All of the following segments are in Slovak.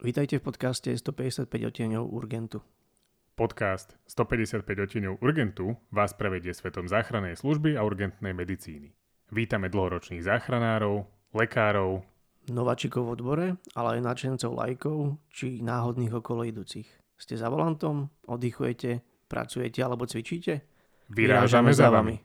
Vítajte v podcaste 155 odtieňov Urgentu. Podcast 155 odtieňov Urgentu vás prevedie svetom záchrannej služby a urgentnej medicíny. Vítame dlhoročných záchranárov, lekárov, Nováčikov v odbore, ale aj nadšencov lajkov či náhodných okolo idúcich. Ste za volantom, oddychujete, pracujete alebo cvičíte? vyrážame za vami.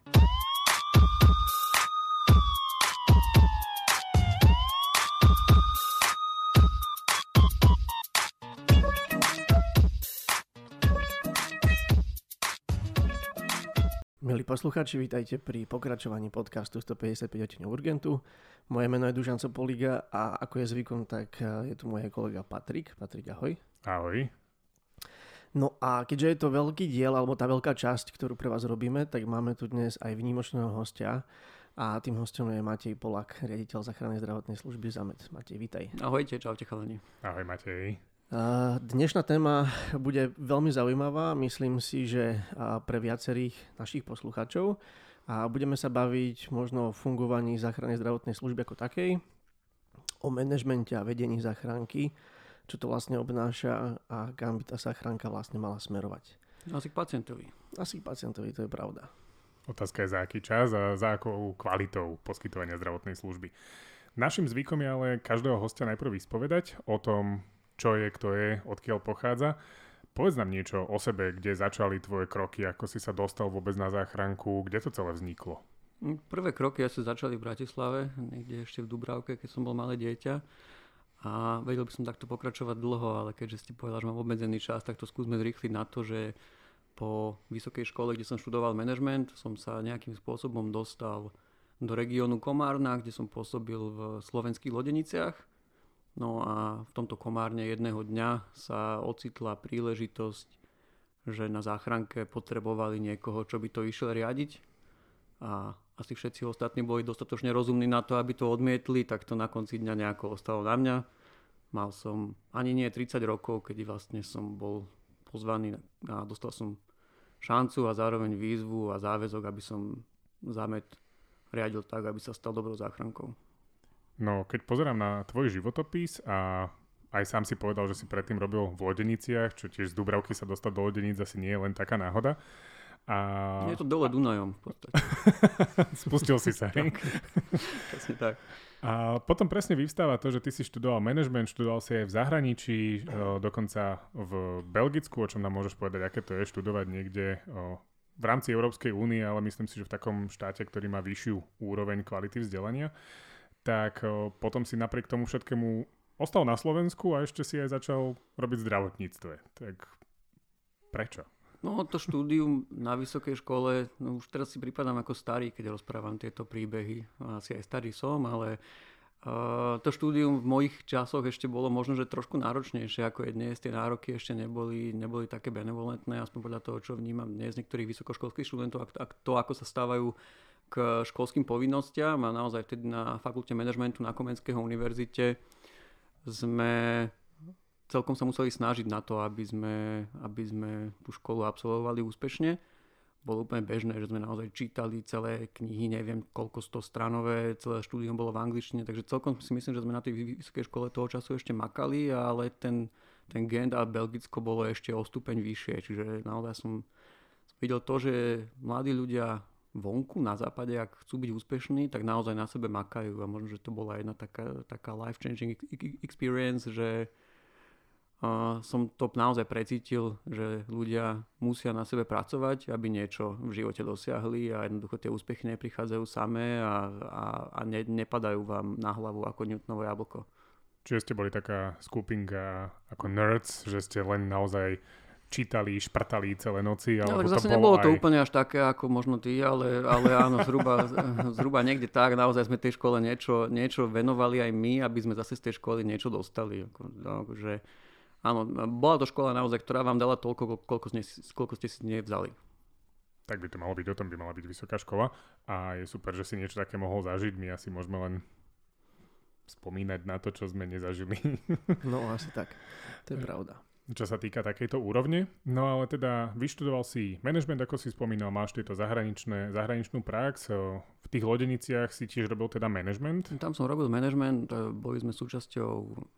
Milí poslucháči, vítajte pri pokračovaní podcastu 155 odtieňov Urgentu. Moje meno je Dužan Sopoliga a ako je zvykom, tak eh, je tu môj kolega Patrik. Patrik, ahoj. Ahoj. No a keďže je to veľký diel, alebo tá veľká časť, ktorú pre vás robíme, tak máme tu dnes aj vnímočného hostia. A tým hostom je Matej Polak, riaditeľ záchrannej zdravotnej služby ZAMED. Matej, vítaj. Ahojte, čaute chalani. Ahoj Matej. Dnešná téma bude veľmi zaujímavá, myslím si, že pre viacerých našich poslucháčov. A budeme sa baviť možno o fungovaní záchrannej zdravotnej služby ako takej, o manažmente a vedení záchranky, čo to vlastne obnáša a kam by tá záchranka vlastne mala smerovať. Asi k pacientovi. Asi k pacientovi, to je pravda. Otázka je za aký čas a za akou kvalitou poskytovania zdravotnej služby. Našim zvykom je ale každého hostia najprv vyspovedať o tom, čo je, kto je, odkiaľ pochádza. Povedz nám niečo o sebe, kde začali tvoje kroky, ako si sa dostal vôbec na záchranku, kde to celé vzniklo. Mm, Prvé kroky asi začali v Bratislave, niekde ešte v Dubravke, keď som bol malé dieťa. A vedel by som takto pokračovať dlho, ale keďže ste povedal, že mám obmedzený čas, tak to skúsme zrýchliť na to, že po vysokej škole, kde som študoval management, som sa nejakým spôsobom dostal do regiónu Komárna, kde som pôsobil v slovenských lodeniciach. No a v tomto Komárne jedného dňa sa ocitla príležitosť, že na záchranke potrebovali niekoho, čo by to išiel riadiť. A asi všetci ostatní boli dostatočne rozumní na to, aby to odmietli, tak to na konci dňa nejako ostalo na mňa. Mal som ani nie 30 rokov, keď vlastne som bol pozvaný a dostal som šancu a zároveň výzvu a záväzok, aby som zámet riadil tak, aby sa stal dobrou záchrankou. No, keď pozerám na tvoj životopis a aj sám si povedal, že si predtým robil v Lodeniciach, čo tiež z Dubravky sa dostať do Lodeníc asi nie je len taká náhoda. A... Je to dole Dunajom v podstate. Spustil si sa? Presne tak. A potom presne vyvstáva to, že ty si študoval management, študoval si aj v zahraničí, dokonca v Belgicku, o čom nám môžeš povedať, aké to je študovať niekde v rámci Európskej únie, ale myslím si, že v takom štáte, ktorý má vyššiu úroveň kvality vzdelania. Tak o, potom si napriek tomu všetkému ostal na Slovensku a ešte si aj začal robiť zdravotníctve. Tak prečo? No to štúdium na vysokej škole, no už teraz si pripadám ako starý, keď rozprávam tieto príbehy. Asi aj starý som, ale uh, to štúdium v mojich časoch ešte bolo možno, že trošku náročnejšie ako je dnes. Tie nároky ešte neboli, neboli také benevolentné, aspoň podľa toho, čo vnímam dnes niektorých vysokoškolských študentov, a to, ako sa stávajú k školským povinnostiam a naozaj vtedy na fakulte manažmentu na Komenského univerzite sme celkom sa museli snažiť na to, aby sme, aby sme tú školu absolvovali úspešne. Bolo úplne bežné, že sme naozaj čítali celé knihy, neviem koľko sto stranové, celé štúdium bolo v angličtine, takže celkom si myslím, že sme na tej vysokej škole toho času ešte makali, ale ten, ten Gent a Belgicko bolo ešte o stupeň vyššie, čiže naozaj som videl to, že mladí ľudia vonku na západe, ak chcú byť úspešní, tak naozaj na sebe makajú a možno, že to bola jedna taká, taká life-changing experience, že a som to naozaj precítil, že ľudia musia na sebe pracovať, aby niečo v živote dosiahli a jednoducho tie úspechy neprichádzajú samé a, a, a ne, nepadajú vám na hlavu ako Newtonovo jablko. Čiže ste boli taká skupinka ako nerds, že ste len naozaj čítali, šprtali celé noci? No, Alebo tak zase to nebolo bolo to aj... úplne až také ako možno ty, ale, ale áno, zhruba, zhruba niekde tak, naozaj sme tej škole niečo, niečo venovali aj my, aby sme zase z tej školy niečo dostali. Ako, no, že, áno, bola to škola naozaj, ktorá vám dala toľko, koľko, ste, koľko ste si nevzali. Tak by to malo byť, o tom by mala byť vysoká škola a je super, že si niečo také mohol zažiť. My asi môžeme len spomínať na to, čo sme nezažili. No asi tak, to je pravda. Čo sa týka takejto úrovne. No ale teda vyštudoval si management, ako si spomínal, máš tieto zahraničné, zahraničnú prax. V tých lodeniciach si tiež robil teda management? Tam som robil management, boli sme súčasťou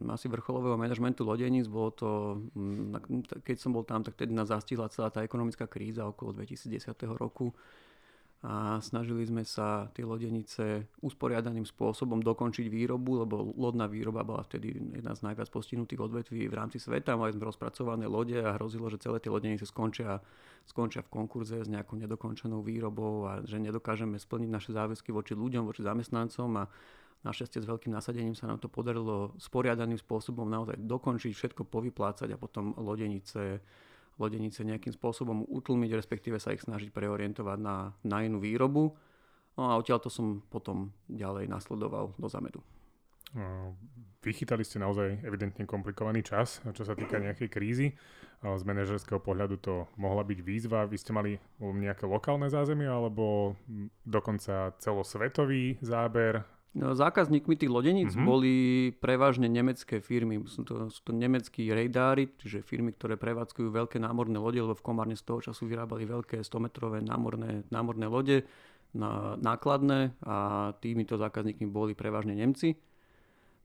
asi vrcholového managementu lodeníc, bolo to, keď som bol tam, tak tedy nás zastihla celá tá ekonomická kríza okolo 2010 roku a snažili sme sa tie lodenice usporiadaným spôsobom dokončiť výrobu, lebo lodná výroba bola vtedy jedna z najviac postihnutých odvetví v rámci sveta. Mali sme rozpracované lode a hrozilo, že celé tie lodenice skončia, skončia v konkurze s nejakou nedokončenou výrobou a že nedokážeme splniť naše záväzky voči ľuďom, voči zamestnancom a Našťastie s veľkým nasadením sa nám to podarilo sporiadaným spôsobom naozaj dokončiť, všetko povyplácať a potom lodenice lodenice nejakým spôsobom utlmiť, respektíve sa ich snažiť preorientovať na, na inú výrobu. No a odtiaľ to som potom ďalej nasledoval do zamedu. Vychytali ste naozaj evidentne komplikovaný čas, čo sa týka nejakej krízy. Z manažerského pohľadu to mohla byť výzva. Vy ste mali nejaké lokálne zázemie alebo dokonca celosvetový záber? No, zákazníkmi tých lodeníc mm-hmm. boli prevažne nemecké firmy. Sú to, sú to nemeckí rejdári, čiže firmy, ktoré prevádzkujú veľké námorné lode, lebo v Komárne z toho času vyrábali veľké 100-metrové námorné, námorné lode na, nákladné a týmito zákazníkmi boli prevažne Nemci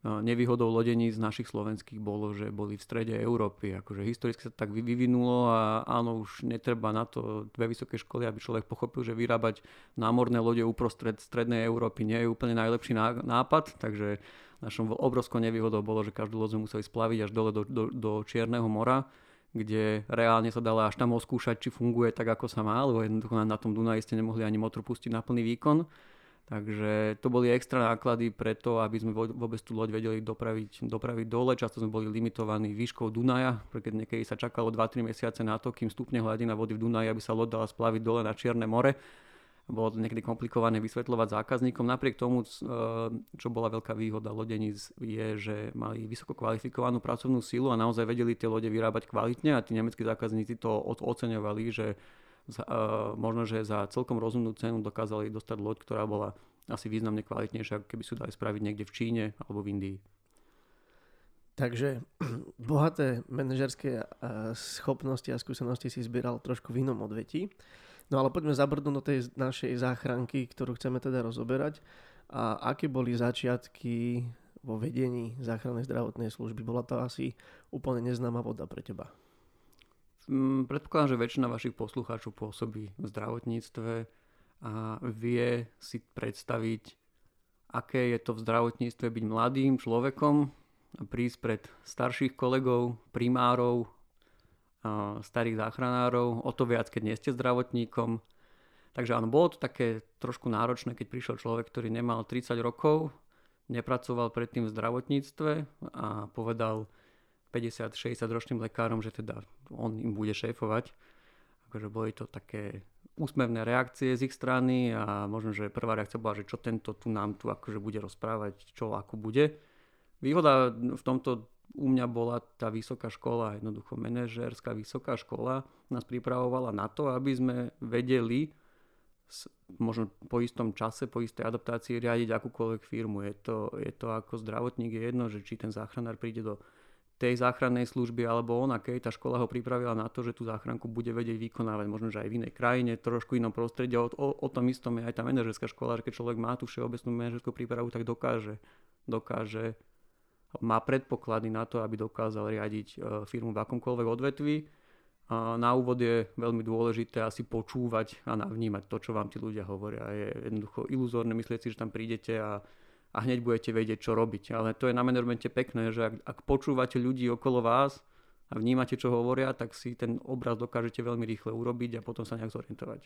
nevýhodou lodení z našich slovenských bolo, že boli v strede Európy. Akože historicky sa tak vyvinulo a áno, už netreba na to dve vysoké školy, aby človek pochopil, že vyrábať námorné lode uprostred strednej Európy nie je úplne najlepší nápad, takže našou obrovskou nevýhodou bolo, že každú loď museli splaviť až dole do, do, do Čierneho mora, kde reálne sa dalo až tam oskúšať, či funguje tak, ako sa má, lebo jednoducho na, na tom Dunaji ste nemohli ani motor pustiť na plný výkon. Takže to boli extra náklady preto, aby sme vôbec tú loď vedeli dopraviť, dopraviť dole. Často sme boli limitovaní výškou Dunaja, pretože niekedy sa čakalo 2-3 mesiace na to, kým stupne hladina vody v Dunaji, aby sa loď dala splaviť dole na Čierne more. Bolo to niekedy komplikované vysvetľovať zákazníkom. Napriek tomu, e, čo bola veľká výhoda lodeníc, je, že mali vysoko kvalifikovanú pracovnú silu a naozaj vedeli tie lode vyrábať kvalitne a tí nemeckí zákazníci to oceňovali, že možno, že za celkom rozumnú cenu dokázali dostať loď, ktorá bola asi významne kvalitnejšia, keby sú dali spraviť niekde v Číne alebo v Indii. Takže bohaté manažerské schopnosti a skúsenosti si zbieral trošku v inom odvetí. No ale poďme zabrdnúť do tej našej záchranky, ktorú chceme teda rozoberať. A aké boli začiatky vo vedení záchrannej zdravotnej služby? Bola to asi úplne neznáma voda pre teba. Mm, predpokladám, že väčšina vašich poslucháčov pôsobí v zdravotníctve a vie si predstaviť, aké je to v zdravotníctve byť mladým človekom a prísť pred starších kolegov, primárov, starých záchranárov, o to viac, keď nie ste zdravotníkom. Takže áno, bolo to také trošku náročné, keď prišiel človek, ktorý nemal 30 rokov, nepracoval predtým v zdravotníctve a povedal, 50-60 ročným lekárom, že teda on im bude šéfovať. Akože boli to také úsmevné reakcie z ich strany a možno, že prvá reakcia bola, že čo tento tu nám tu akože bude rozprávať, čo ako bude. Výhoda v tomto u mňa bola tá vysoká škola, jednoducho manažerská vysoká škola nás pripravovala na to, aby sme vedeli možno po istom čase, po istej adaptácii riadiť akúkoľvek firmu. Je to, je to ako zdravotník, je jedno, že či ten záchranár príde do tej záchrannej služby alebo onakej, tá škola ho pripravila na to, že tú záchranku bude vedieť vykonávať možno, že aj v inej krajine, trošku inom prostredí. O, o, o tom istom je aj tá manažerská škola, že keď človek má tú všeobecnú manažerskú prípravu, tak dokáže, dokáže má predpoklady na to, aby dokázal riadiť e, firmu v akomkoľvek odvetví. A na úvod je veľmi dôležité asi počúvať a navnímať to, čo vám tí ľudia hovoria. Je jednoducho iluzórne myslieť si, že tam prídete a a hneď budete vedieť, čo robiť. Ale to je na managemente pekné, že ak, ak počúvate ľudí okolo vás a vnímate, čo hovoria, tak si ten obraz dokážete veľmi rýchle urobiť a potom sa nejak zorientovať.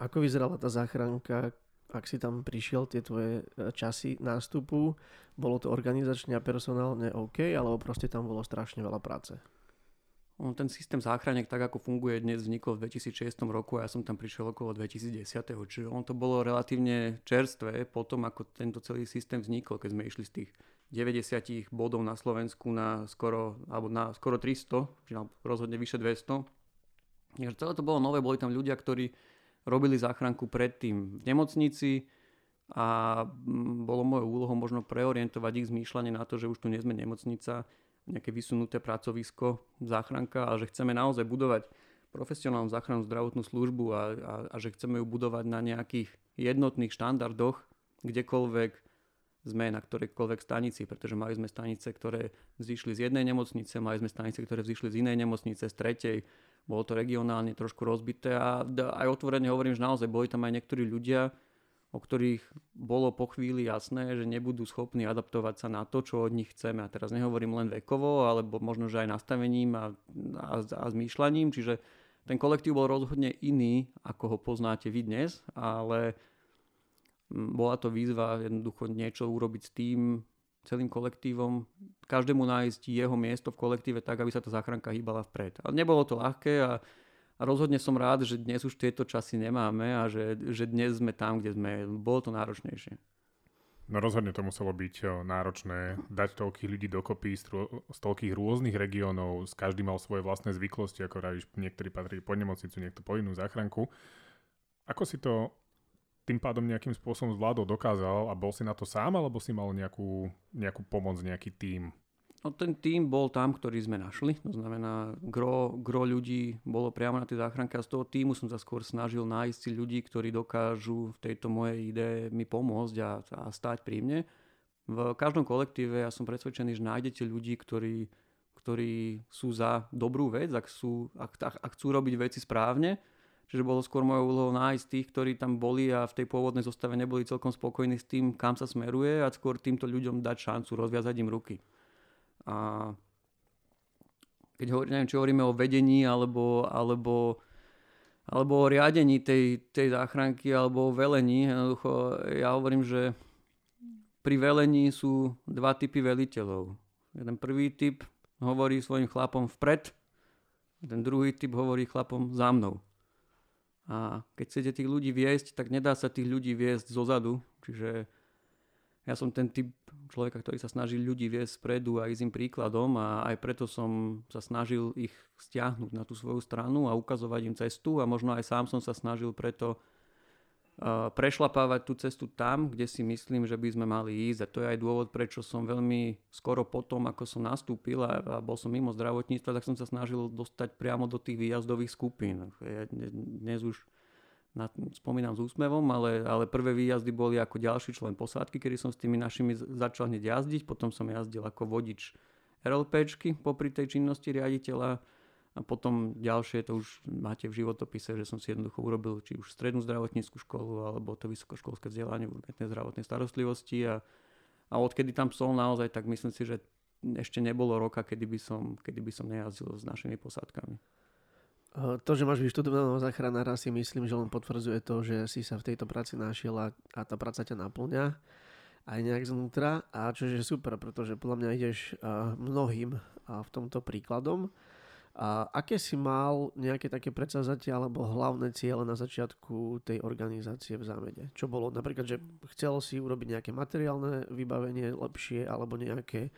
Ako vyzerala tá záchranka, ak si tam prišiel, tie tvoje e, časy nástupu? Bolo to organizačne a personálne OK, alebo proste tam bolo strašne veľa práce? On, ten systém záchraniek, tak ako funguje dnes, vznikol v 2006 roku a ja som tam prišiel okolo 2010. Čiže on to bolo relatívne čerstvé potom, ako tento celý systém vznikol, keď sme išli z tých 90 bodov na Slovensku na skoro, alebo na skoro 300, čiže rozhodne vyše 200. Takže celé to bolo nové, boli tam ľudia, ktorí robili záchranku predtým v nemocnici a mm, bolo mojou úlohou možno preorientovať ich zmýšľanie na to, že už tu nie sme nemocnica, nejaké vysunuté pracovisko, záchranka a že chceme naozaj budovať profesionálnu záchrannú zdravotnú službu a, a, a že chceme ju budovať na nejakých jednotných štandardoch, kdekoľvek sme na ktorejkoľvek stanici, pretože mali sme stanice, ktoré vzýšli z jednej nemocnice, mali sme stanice, ktoré vzýšli z inej nemocnice, z tretej, bolo to regionálne trošku rozbité a aj otvorene hovorím, že naozaj boli tam aj niektorí ľudia, o ktorých bolo po chvíli jasné, že nebudú schopní adaptovať sa na to, čo od nich chceme. A teraz nehovorím len vekovo, alebo možno, že aj nastavením a, a, a zmýšľaním. Čiže ten kolektív bol rozhodne iný, ako ho poznáte vy dnes, ale bola to výzva jednoducho niečo urobiť s tým celým kolektívom, každému nájsť jeho miesto v kolektíve tak, aby sa tá záchranka hýbala vpred. Ale nebolo to ľahké a a rozhodne som rád, že dnes už tieto časy nemáme a že, že dnes sme tam, kde sme. Bolo to náročnejšie. No rozhodne to muselo byť náročné dať toľkých ľudí dokopy z, z toľkých rôznych regiónov, každý mal svoje vlastné zvyklosti, ako rádiš, niektorí patrili po nemocnicu, niekto po inú záchranku. Ako si to tým pádom nejakým spôsobom zvládol, dokázal a bol si na to sám, alebo si mal nejakú, nejakú pomoc, nejaký tím? No ten tým bol tam, ktorý sme našli. To znamená, gro, gro ľudí bolo priamo na tej záchranke a z toho týmu som sa skôr snažil nájsť si ľudí, ktorí dokážu v tejto mojej idee mi pomôcť a, a stať pri mne. V každom kolektíve ja som presvedčený, že nájdete ľudí, ktorí, ktorí sú za dobrú vec, ak, sú, ak, ak chcú robiť veci správne. Čiže bolo skôr mojou úlohou nájsť tých, ktorí tam boli a v tej pôvodnej zostave neboli celkom spokojní s tým, kam sa smeruje a skôr týmto ľuďom dať šancu, rozviazať im ruky. A keď hovorím, neviem, či hovoríme o vedení alebo, alebo, alebo o riadení tej, tej záchranky alebo o velení, ja hovorím, že pri velení sú dva typy veliteľov. Jeden prvý typ hovorí svojim chlapom vpred, ten druhý typ hovorí chlapom za mnou. A keď chcete tých ľudí viesť, tak nedá sa tých ľudí viesť zozadu. Čiže ja som ten typ človeka, ktorý sa snaží ľudí viesť spredu a ísť im príkladom a aj preto som sa snažil ich stiahnuť na tú svoju stranu a ukazovať im cestu a možno aj sám som sa snažil preto uh, prešlapávať tú cestu tam, kde si myslím, že by sme mali ísť. A to je aj dôvod, prečo som veľmi skoro potom, ako som nastúpil a bol som mimo zdravotníctva, tak som sa snažil dostať priamo do tých výjazdových skupín. Ja dnes už na, spomínam s úsmevom, ale, ale prvé výjazdy boli ako ďalší člen posádky, kedy som s tými našimi začal hneď jazdiť, potom som jazdil ako vodič RLPčky popri tej činnosti riaditeľa. A potom ďalšie to už máte v životopise, že som si jednoducho urobil či už strednú zdravotníckú školu alebo to vysokoškolské vzdelanie v urgentnej zdravotnej starostlivosti. A, a odkedy tam som naozaj, tak myslím si, že ešte nebolo roka, kedy by som, kedy by som nejazdil s našimi posádkami. To, že máš vyštudovaného záchranára si myslím, že len potvrdzuje to, že si sa v tejto práci našiel a, a tá práca ťa naplňa aj nejak znútra a čo je super, pretože podľa mňa ideš mnohým v tomto príkladom. A aké si mal nejaké také predsazatia alebo hlavné ciele na začiatku tej organizácie v zámede? Čo bolo napríklad, že chcel si urobiť nejaké materiálne vybavenie lepšie alebo nejaké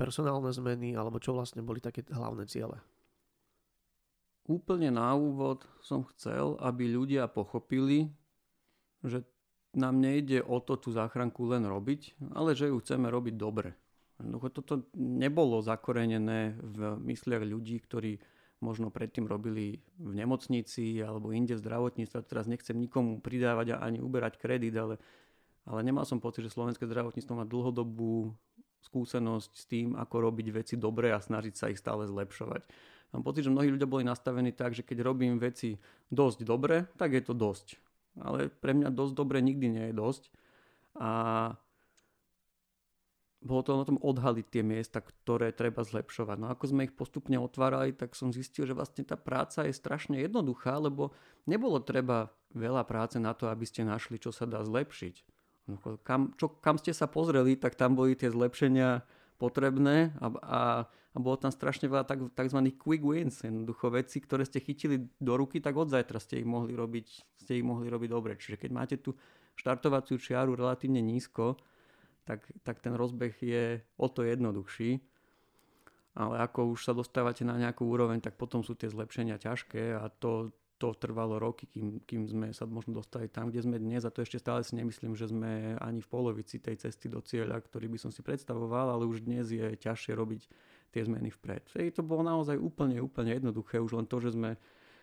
personálne zmeny alebo čo vlastne boli také hlavné ciele? Úplne na úvod som chcel, aby ľudia pochopili, že nám nejde o to tú záchranku len robiť, ale že ju chceme robiť dobre. Toto nebolo zakorenené v mysliach ľudí, ktorí možno predtým robili v nemocnici alebo inde v zdravotníctve. Teraz nechcem nikomu pridávať a ani uberať kredit, ale, ale nemal som pocit, že slovenské zdravotníctvo má dlhodobú skúsenosť s tým, ako robiť veci dobre a snažiť sa ich stále zlepšovať. Mám pocit, že mnohí ľudia boli nastavení tak, že keď robím veci dosť dobre, tak je to dosť. Ale pre mňa dosť dobre nikdy nie je dosť. A bolo to na tom odhaliť tie miesta, ktoré treba zlepšovať. No ako sme ich postupne otvárali, tak som zistil, že vlastne tá práca je strašne jednoduchá, lebo nebolo treba veľa práce na to, aby ste našli, čo sa dá zlepšiť. No, kam, čo, kam ste sa pozreli, tak tam boli tie zlepšenia potrebné a, a, a bolo tam strašne veľa tak, tzv. quick wins, jednoducho veci, ktoré ste chytili do ruky, tak od zajtra ste ich mohli robiť, ste ich mohli robiť dobre. Čiže keď máte tú štartovaciu čiaru relatívne nízko, tak, tak ten rozbeh je o to jednoduchší. Ale ako už sa dostávate na nejakú úroveň, tak potom sú tie zlepšenia ťažké a to, to trvalo roky, kým, kým sme sa možno dostali tam, kde sme dnes a to ešte stále si nemyslím, že sme ani v polovici tej cesty do cieľa, ktorý by som si predstavoval, ale už dnes je ťažšie robiť tie zmeny vpred. Vtedy to bolo naozaj úplne, úplne jednoduché, už len to, že sme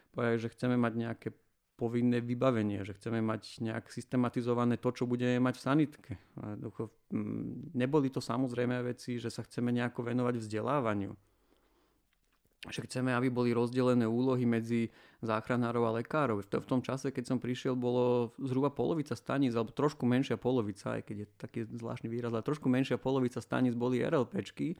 povedali, že chceme mať nejaké povinné vybavenie, že chceme mať nejak systematizované to, čo budeme mať v sanitke. Neboli to samozrejme veci, že sa chceme nejako venovať vzdelávaniu. Že chceme, aby boli rozdelené úlohy medzi záchranárov a lekárov. V tom čase, keď som prišiel, bolo zhruba polovica staníc, alebo trošku menšia polovica, aj keď je taký zvláštny výraz, ale trošku menšia polovica staníc boli RLPčky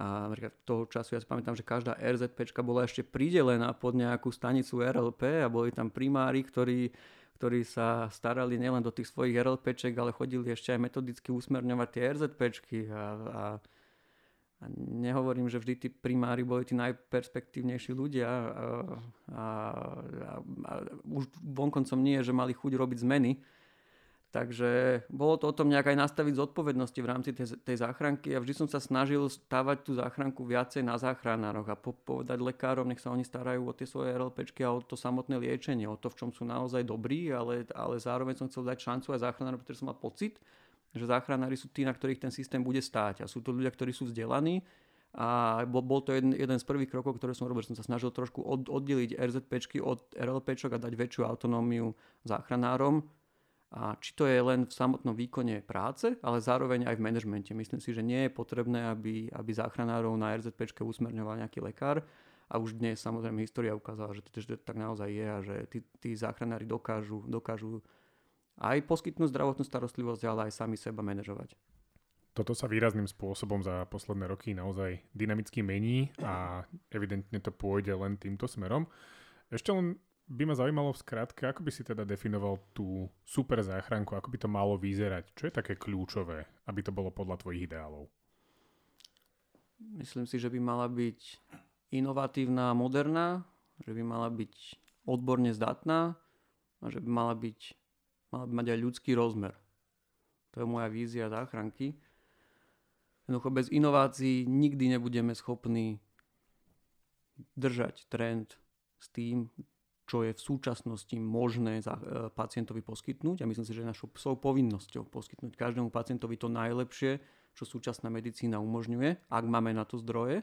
a napríklad toho času ja si pamätám, že každá RZP bola ešte pridelená pod nejakú stanicu RLP a boli tam primári, ktorí, ktorí sa starali nielen do tých svojich RLPček, ale chodili ešte aj metodicky usmerňovať tie RZP a, a a nehovorím, že vždy tí primári boli tí najperspektívnejší ľudia a, a, a, a už vonkoncom nie, že mali chuť robiť zmeny, Takže bolo to o tom nejak aj nastaviť zodpovednosti v rámci tej, tej záchranky a vždy som sa snažil stavať tú záchranku viacej na záchranároch a po, povedať lekárom, nech sa oni starajú o tie svoje RLPčky a o to samotné liečenie, o to, v čom sú naozaj dobrí, ale, ale zároveň som chcel dať šancu aj záchranárom, pretože som mal pocit, že záchranári sú tí, na ktorých ten systém bude stáť a sú to ľudia, ktorí sú vzdelaní a bol, bol to jeden, jeden z prvých krokov, ktoré som robil, že som sa snažil trošku od, oddeliť RZPčky od RLPčok a dať väčšiu autonómiu záchranárom, a či to je len v samotnom výkone práce, ale zároveň aj v manažmente. Myslím si, že nie je potrebné, aby, aby záchranárov na RZP usmerňoval nejaký lekár. A už dnes samozrejme história ukázala, že že to tak naozaj je a že tí, tí záchranári dokážu, dokážu aj poskytnúť zdravotnú starostlivosť, ale aj sami seba manažovať. Toto sa výrazným spôsobom za posledné roky naozaj dynamicky mení a evidentne to pôjde len týmto smerom. Ešte len by ma zaujímalo v skratke, ako by si teda definoval tú super záchranku, ako by to malo vyzerať? Čo je také kľúčové, aby to bolo podľa tvojich ideálov? Myslím si, že by mala byť inovatívna a moderná, že by mala byť odborne zdatná a že by mala byť mala by mať aj ľudský rozmer. To je moja vízia záchranky. Jednoducho bez inovácií nikdy nebudeme schopní držať trend s tým, čo je v súčasnosti možné za, e, pacientovi poskytnúť. A myslím si, že našou psou povinnosťou poskytnúť každému pacientovi to najlepšie, čo súčasná medicína umožňuje, ak máme na to zdroje.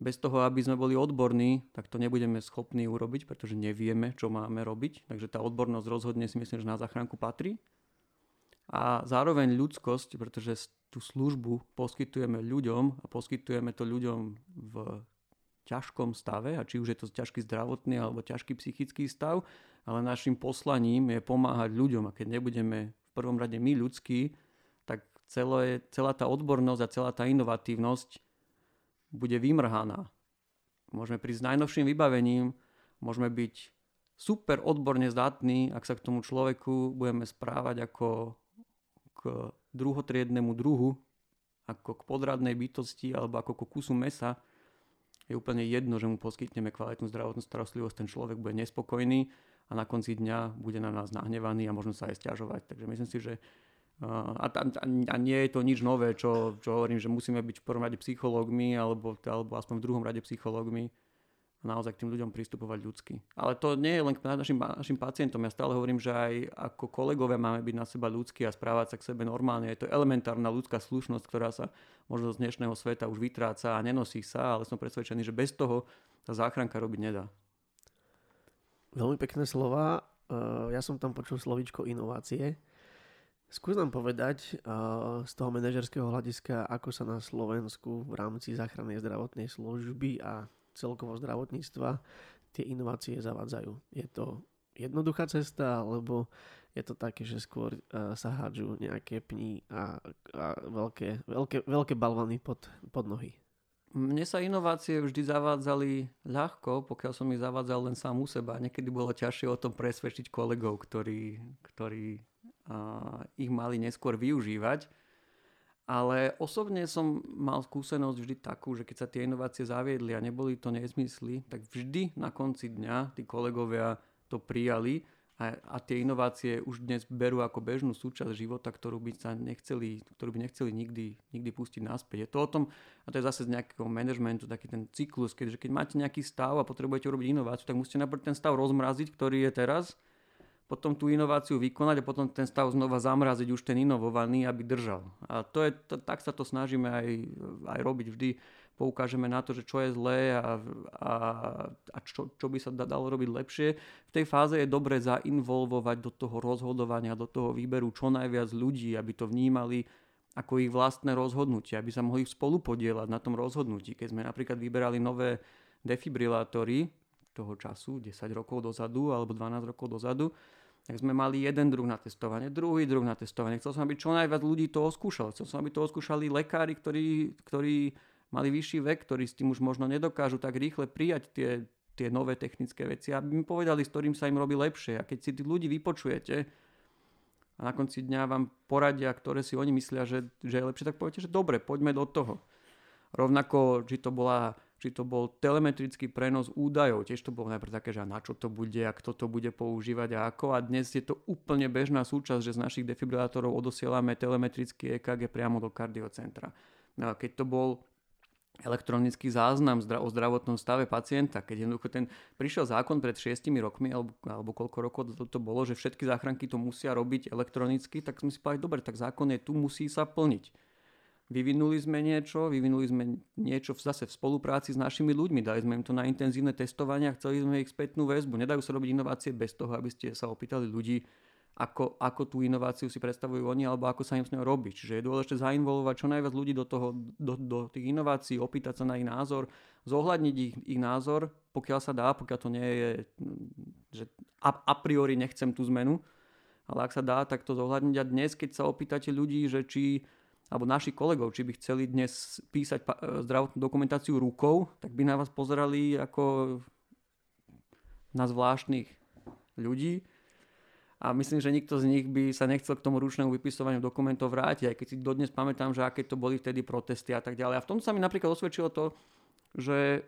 Bez toho, aby sme boli odborní, tak to nebudeme schopní urobiť, pretože nevieme, čo máme robiť. Takže tá odbornosť rozhodne si myslím, že na záchranku patrí. A zároveň ľudskosť, pretože tú službu poskytujeme ľuďom a poskytujeme to ľuďom v ťažkom stave, a či už je to ťažký zdravotný alebo ťažký psychický stav, ale našim poslaním je pomáhať ľuďom a keď nebudeme v prvom rade my ľudskí, tak celé, celá tá odbornosť a celá tá inovatívnosť bude vymrhaná. Môžeme prísť s najnovším vybavením, môžeme byť super odborne zdatní, ak sa k tomu človeku budeme správať ako k druhotriednemu druhu, ako k podradnej bytosti alebo ako k kusu mesa, je úplne jedno, že mu poskytneme kvalitnú zdravotnú starostlivosť, ten človek bude nespokojný a na konci dňa bude na nás nahnevaný a možno sa aj stiažovať. Takže myslím si, že a, a, a nie je to nič nové, čo, čo hovorím, že musíme byť v prvom rade psychológmi alebo, alebo aspoň v druhom rade psychológmi a naozaj k tým ľuďom pristupovať ľudsky. Ale to nie je len k našim, našim pacientom. Ja stále hovorím, že aj ako kolegovia máme byť na seba ľudskí a správať sa k sebe normálne. Je to elementárna ľudská slušnosť, ktorá sa možno z dnešného sveta už vytráca a nenosí sa, ale som presvedčený, že bez toho tá záchranka robiť nedá. Veľmi pekné slova. Ja som tam počul slovíčko inovácie. Skús nám povedať z toho manažerského hľadiska, ako sa na Slovensku v rámci záchrannej zdravotnej služby a celkovo zdravotníctva tie inovácie zavádzajú. Je to jednoduchá cesta, alebo je to také, že skôr uh, sa hádžu nejaké pní a, a veľké, veľké, veľké balvany pod, pod nohy? Mne sa inovácie vždy zavádzali ľahko, pokiaľ som ich zavádzal len sám u seba. Niekedy bolo ťažšie o tom presvedčiť kolegov, ktorí, ktorí uh, ich mali neskôr využívať. Ale osobne som mal skúsenosť vždy takú, že keď sa tie inovácie zaviedli a neboli to nezmysly, tak vždy na konci dňa tí kolegovia to prijali a, a tie inovácie už dnes berú ako bežnú súčasť života, ktorú by sa nechceli, ktorú by nechceli nikdy, nikdy pustiť naspäť. Je to o tom, a to je zase z nejakého manažmentu, taký ten cyklus, keďže keď máte nejaký stav a potrebujete urobiť inováciu, tak musíte napríklad ten stav rozmraziť, ktorý je teraz, potom tú inováciu vykonať a potom ten stav znova zamraziť už ten inovovaný, aby držal. A to je, to, tak sa to snažíme aj, aj robiť vždy. Poukážeme na to, že čo je zlé a, a, a čo, čo by sa dalo robiť lepšie. V tej fáze je dobre zainvolvovať do toho rozhodovania, do toho výberu čo najviac ľudí, aby to vnímali ako ich vlastné rozhodnutie, aby sa mohli spolu podielať na tom rozhodnutí. Keď sme napríklad vyberali nové defibrilátory toho času, 10 rokov dozadu alebo 12 rokov dozadu, tak sme mali jeden druh na testovanie, druhý druh na testovanie. Chcel som, aby čo najviac ľudí to oskúšalo. Chcel som, aby to oskúšali lekári, ktorí, ktorí mali vyšší vek, ktorí s tým už možno nedokážu tak rýchle prijať tie, tie nové technické veci, aby mi povedali, s ktorým sa im robí lepšie. A keď si tí ľudí vypočujete a na konci dňa vám poradia, ktoré si oni myslia, že, že je lepšie, tak poviete, že dobre, poďme do toho. Rovnako, či to bola či to bol telemetrický prenos údajov. Tiež to bolo najprv také, že na čo to bude a kto to bude používať a ako. A dnes je to úplne bežná súčasť, že z našich defibrilátorov odosielame telemetrický EKG priamo do kardiocentra. No a keď to bol elektronický záznam o zdravotnom stave pacienta, keď jednoducho ten prišiel zákon pred 6 rokmi alebo, alebo koľko rokov to, to bolo, že všetky záchranky to musia robiť elektronicky, tak sme si povedali, dobre, tak zákon je tu, musí sa plniť. Vyvinuli sme niečo, vyvinuli sme niečo zase v spolupráci s našimi ľuďmi, dali sme im to na intenzívne testovanie a chceli sme ich spätnú väzbu. Nedajú sa robiť inovácie bez toho, aby ste sa opýtali ľudí, ako, ako tú inováciu si predstavujú oni alebo ako sa im s ňou robiť. Čiže je dôležité zainvolovať čo najviac ľudí do, toho, do, do tých inovácií, opýtať sa na ich názor, zohľadniť ich, ich názor, pokiaľ sa dá, pokiaľ to nie je, že a, a priori nechcem tú zmenu, ale ak sa dá, tak to zohľadniť. A dnes, keď sa opýtate ľudí, že či alebo naši kolegov, či by chceli dnes písať e, zdravotnú dokumentáciu rukou, tak by na vás pozerali ako na zvláštnych ľudí. A myslím, že nikto z nich by sa nechcel k tomu ručnému vypisovaniu dokumentov vrátiť, aj keď si dodnes pamätám, že aké to boli vtedy protesty a tak ďalej. A v tom sa mi napríklad osvedčilo to, že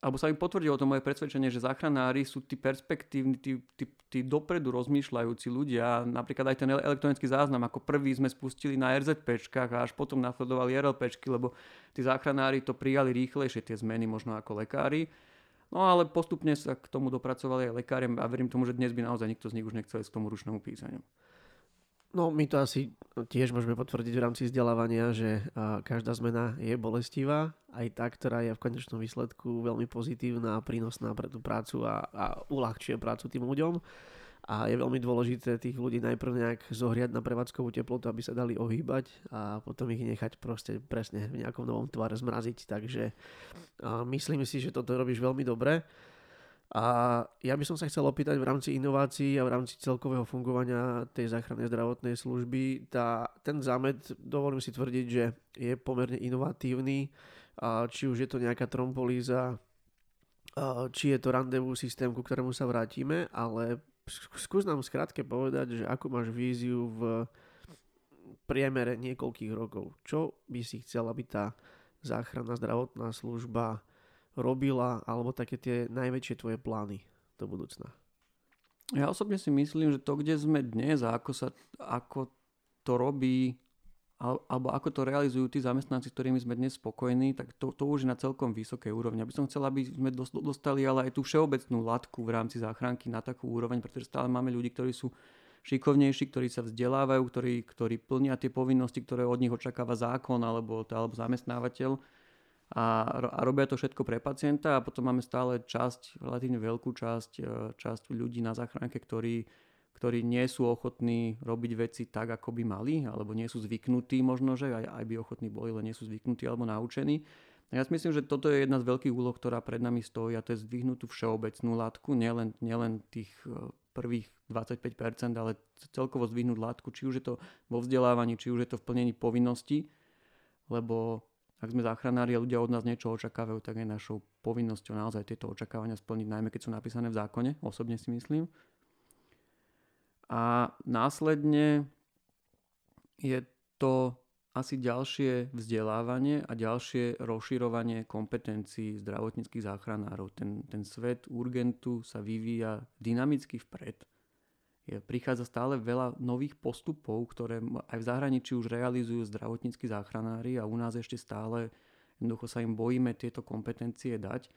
alebo sa mi potvrdilo to moje presvedčenie, že záchranári sú tí perspektívni, tí, tí, tí dopredu rozmýšľajúci ľudia. Napríklad aj ten elektronický záznam, ako prvý sme spustili na RZPčkách a až potom nasledovali RLPčky, lebo tí záchranári to prijali rýchlejšie, tie zmeny možno ako lekári. No ale postupne sa k tomu dopracovali aj lekári a verím tomu, že dnes by naozaj nikto z nich už nechcel k tomu ručnému písaniu. No my to asi tiež môžeme potvrdiť v rámci vzdelávania, že každá zmena je bolestivá, aj tá, ktorá je v konečnom výsledku veľmi pozitívna a prínosná pre tú prácu a, a uľahčuje prácu tým ľuďom. A je veľmi dôležité tých ľudí najprv nejak zohriať na prevádzkovú teplotu, aby sa dali ohýbať a potom ich nechať proste presne v nejakom novom tvare zmraziť. Takže myslím si, že toto robíš veľmi dobre. A ja by som sa chcel opýtať v rámci inovácií a v rámci celkového fungovania tej záchrannej zdravotnej služby. Tá, ten zámet, dovolím si tvrdiť, že je pomerne inovatívny, či už je to nejaká trompolíza, či je to randevú systém, ku ktorému sa vrátime, ale skús nám skrátke povedať, že ako máš víziu v priemere niekoľkých rokov. Čo by si chcel, aby tá záchranná zdravotná služba robila, alebo také tie najväčšie tvoje plány do budúcna? Ja osobne si myslím, že to, kde sme dnes a ako, sa, ako to robí alebo ako to realizujú tí zamestnanci, ktorými sme dnes spokojní, tak to, to už je na celkom vysokej úrovni. Aby som chcel, aby sme dostali ale aj tú všeobecnú latku v rámci záchranky na takú úroveň, pretože stále máme ľudí, ktorí sú šikovnejší, ktorí sa vzdelávajú, ktorí, ktorí plnia tie povinnosti, ktoré od nich očakáva zákon alebo, alebo zamestnávateľ a, a robia to všetko pre pacienta a potom máme stále časť, relatívne veľkú časť, e, časť ľudí na záchranke, ktorí, ktorí nie sú ochotní robiť veci tak, ako by mali, alebo nie sú zvyknutí možno, že aj, aj by ochotní boli, ale nie sú zvyknutí alebo naučení. Ja si myslím, že toto je jedna z veľkých úloh, ktorá pred nami stojí a to je zdvihnúť tú všeobecnú látku, nielen, nielen tých e, prvých 25%, ale celkovo zdvihnúť látku, či už je to vo vzdelávaní, či už je to v plnení povinností, lebo ak sme záchranári a ľudia od nás niečo očakávajú, tak je našou povinnosťou naozaj tieto očakávania splniť, najmä keď sú napísané v zákone, osobne si myslím. A následne je to asi ďalšie vzdelávanie a ďalšie rozširovanie kompetencií zdravotníckých záchranárov. Ten, ten svet urgentu sa vyvíja dynamicky vpred prichádza stále veľa nových postupov, ktoré aj v zahraničí už realizujú zdravotníckí záchranári a u nás ešte stále jednoducho sa im bojíme tieto kompetencie dať,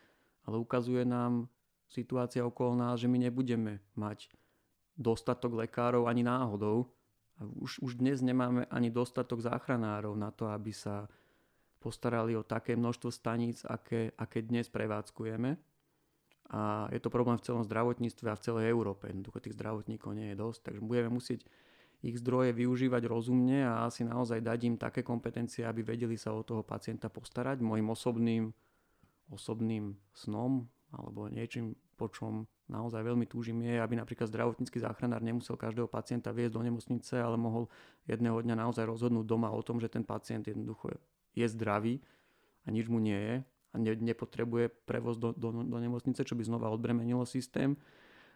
ale ukazuje nám situácia okolo nás, že my nebudeme mať dostatok lekárov ani náhodou. A už, už dnes nemáme ani dostatok záchranárov na to, aby sa postarali o také množstvo staníc, aké, aké dnes prevádzkujeme. A je to problém v celom zdravotníctve a v celej Európe. Jednoducho tých zdravotníkov nie je dosť, takže budeme musieť ich zdroje využívať rozumne a asi naozaj dať im také kompetencie, aby vedeli sa o toho pacienta postarať. Mojim osobným, osobným snom alebo niečím, po čom naozaj veľmi túžim je, aby napríklad zdravotnícky záchranár nemusel každého pacienta viesť do nemocnice, ale mohol jedného dňa naozaj rozhodnúť doma o tom, že ten pacient jednoducho je zdravý a nič mu nie je a ne, nepotrebuje prevoz do, do, do nemocnice, čo by znova odbremenilo systém.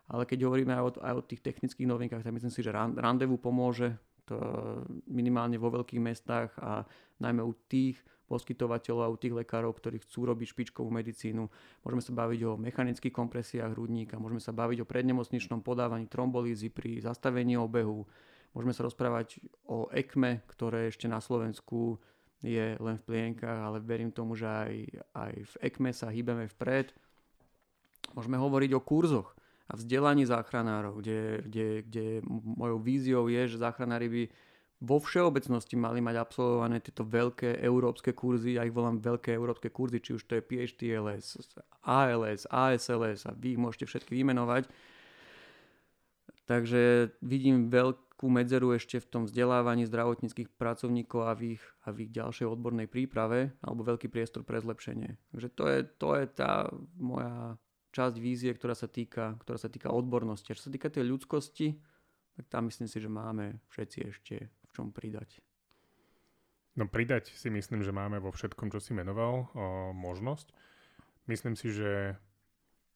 Ale keď hovoríme aj o, aj o tých technických novinkách, tak myslím si, že randevu pomôže to minimálne vo veľkých mestách a najmä u tých poskytovateľov a u tých lekárov, ktorí chcú robiť špičkovú medicínu. Môžeme sa baviť o mechanických kompresiách hrudníka, môžeme sa baviť o prednemocničnom podávaní trombolízy pri zastavení obehu, môžeme sa rozprávať o ECME, ktoré ešte na Slovensku je len v plienkach, ale verím tomu, že aj, aj v ECME sa hýbeme vpred. Môžeme hovoriť o kurzoch a vzdelaní záchranárov, kde, kde, kde mojou víziou je, že záchranári by vo všeobecnosti mali mať absolvované tieto veľké európske kurzy, ja ich volám veľké európske kurzy, či už to je PHTLS, ALS, ASLS a vy ich môžete všetky vymenovať. Takže vidím veľkú medzeru ešte v tom vzdelávaní zdravotníckých pracovníkov a v ich, a v ich ďalšej odbornej príprave, alebo veľký priestor pre zlepšenie. Takže to je, to je tá moja časť vízie, ktorá sa týka, ktorá sa týka odbornosti. A čo sa týka tej ľudskosti, tak tam myslím si, že máme všetci ešte v čom pridať. No pridať si myslím, že máme vo všetkom, čo si menoval, o, možnosť. Myslím si, že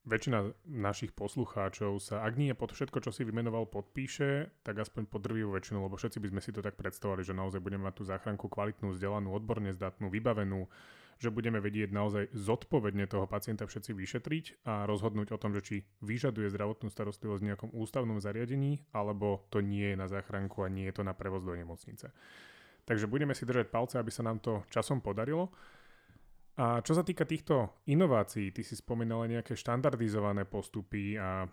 väčšina našich poslucháčov sa, ak nie pod všetko, čo si vymenoval, podpíše, tak aspoň pod drvivú väčšinu, lebo všetci by sme si to tak predstavovali, že naozaj budeme mať tú záchranku kvalitnú, vzdelanú, odborne zdatnú, vybavenú, že budeme vedieť naozaj zodpovedne toho pacienta všetci vyšetriť a rozhodnúť o tom, že či vyžaduje zdravotnú starostlivosť v nejakom ústavnom zariadení, alebo to nie je na záchranku a nie je to na prevoz do nemocnice. Takže budeme si držať palce, aby sa nám to časom podarilo. A čo sa týka týchto inovácií, ty si spomínala nejaké štandardizované postupy a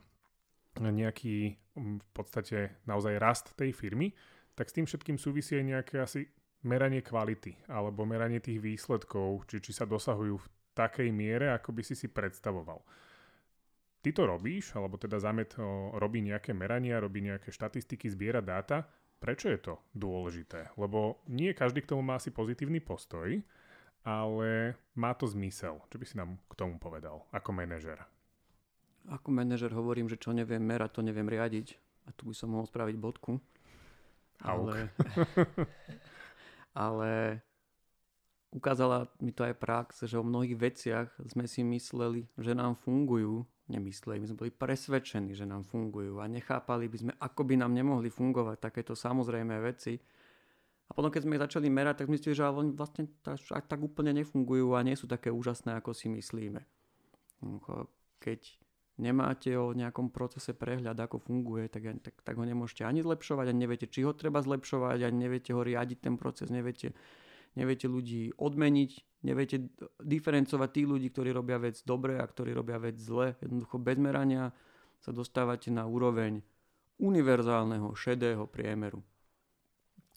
nejaký v podstate naozaj rast tej firmy, tak s tým všetkým súvisí aj nejaké asi meranie kvality alebo meranie tých výsledkov, či, či sa dosahujú v takej miere, ako by si si predstavoval. Ty to robíš, alebo teda Zamet robí nejaké merania, robí nejaké štatistiky, zbiera dáta. Prečo je to dôležité? Lebo nie každý k tomu má asi pozitívny postoj, ale má to zmysel. Čo by si nám k tomu povedal ako manažer? Ako manažer hovorím, že čo neviem merať, to neviem riadiť. A tu by som mohol spraviť bodku. Ale... ale ukázala mi to aj prax, že o mnohých veciach sme si mysleli, že nám fungujú, nemysleli, my sme boli presvedčení, že nám fungujú a nechápali by sme, ako by nám nemohli fungovať takéto samozrejmé veci. A potom, keď sme ich začali merať, tak mysleli, že oni vlastne tak, tak úplne nefungujú a nie sú také úžasné, ako si myslíme. Keď nemáte o nejakom procese prehľad, ako funguje, tak, tak, tak ho nemôžete ani zlepšovať, ani neviete, či ho treba zlepšovať, ani neviete ho riadiť ten proces, neviete, neviete ľudí odmeniť, neviete diferencovať tých ľudí, ktorí robia vec dobre a ktorí robia vec zle. Jednoducho bez merania sa dostávate na úroveň univerzálneho šedého priemeru.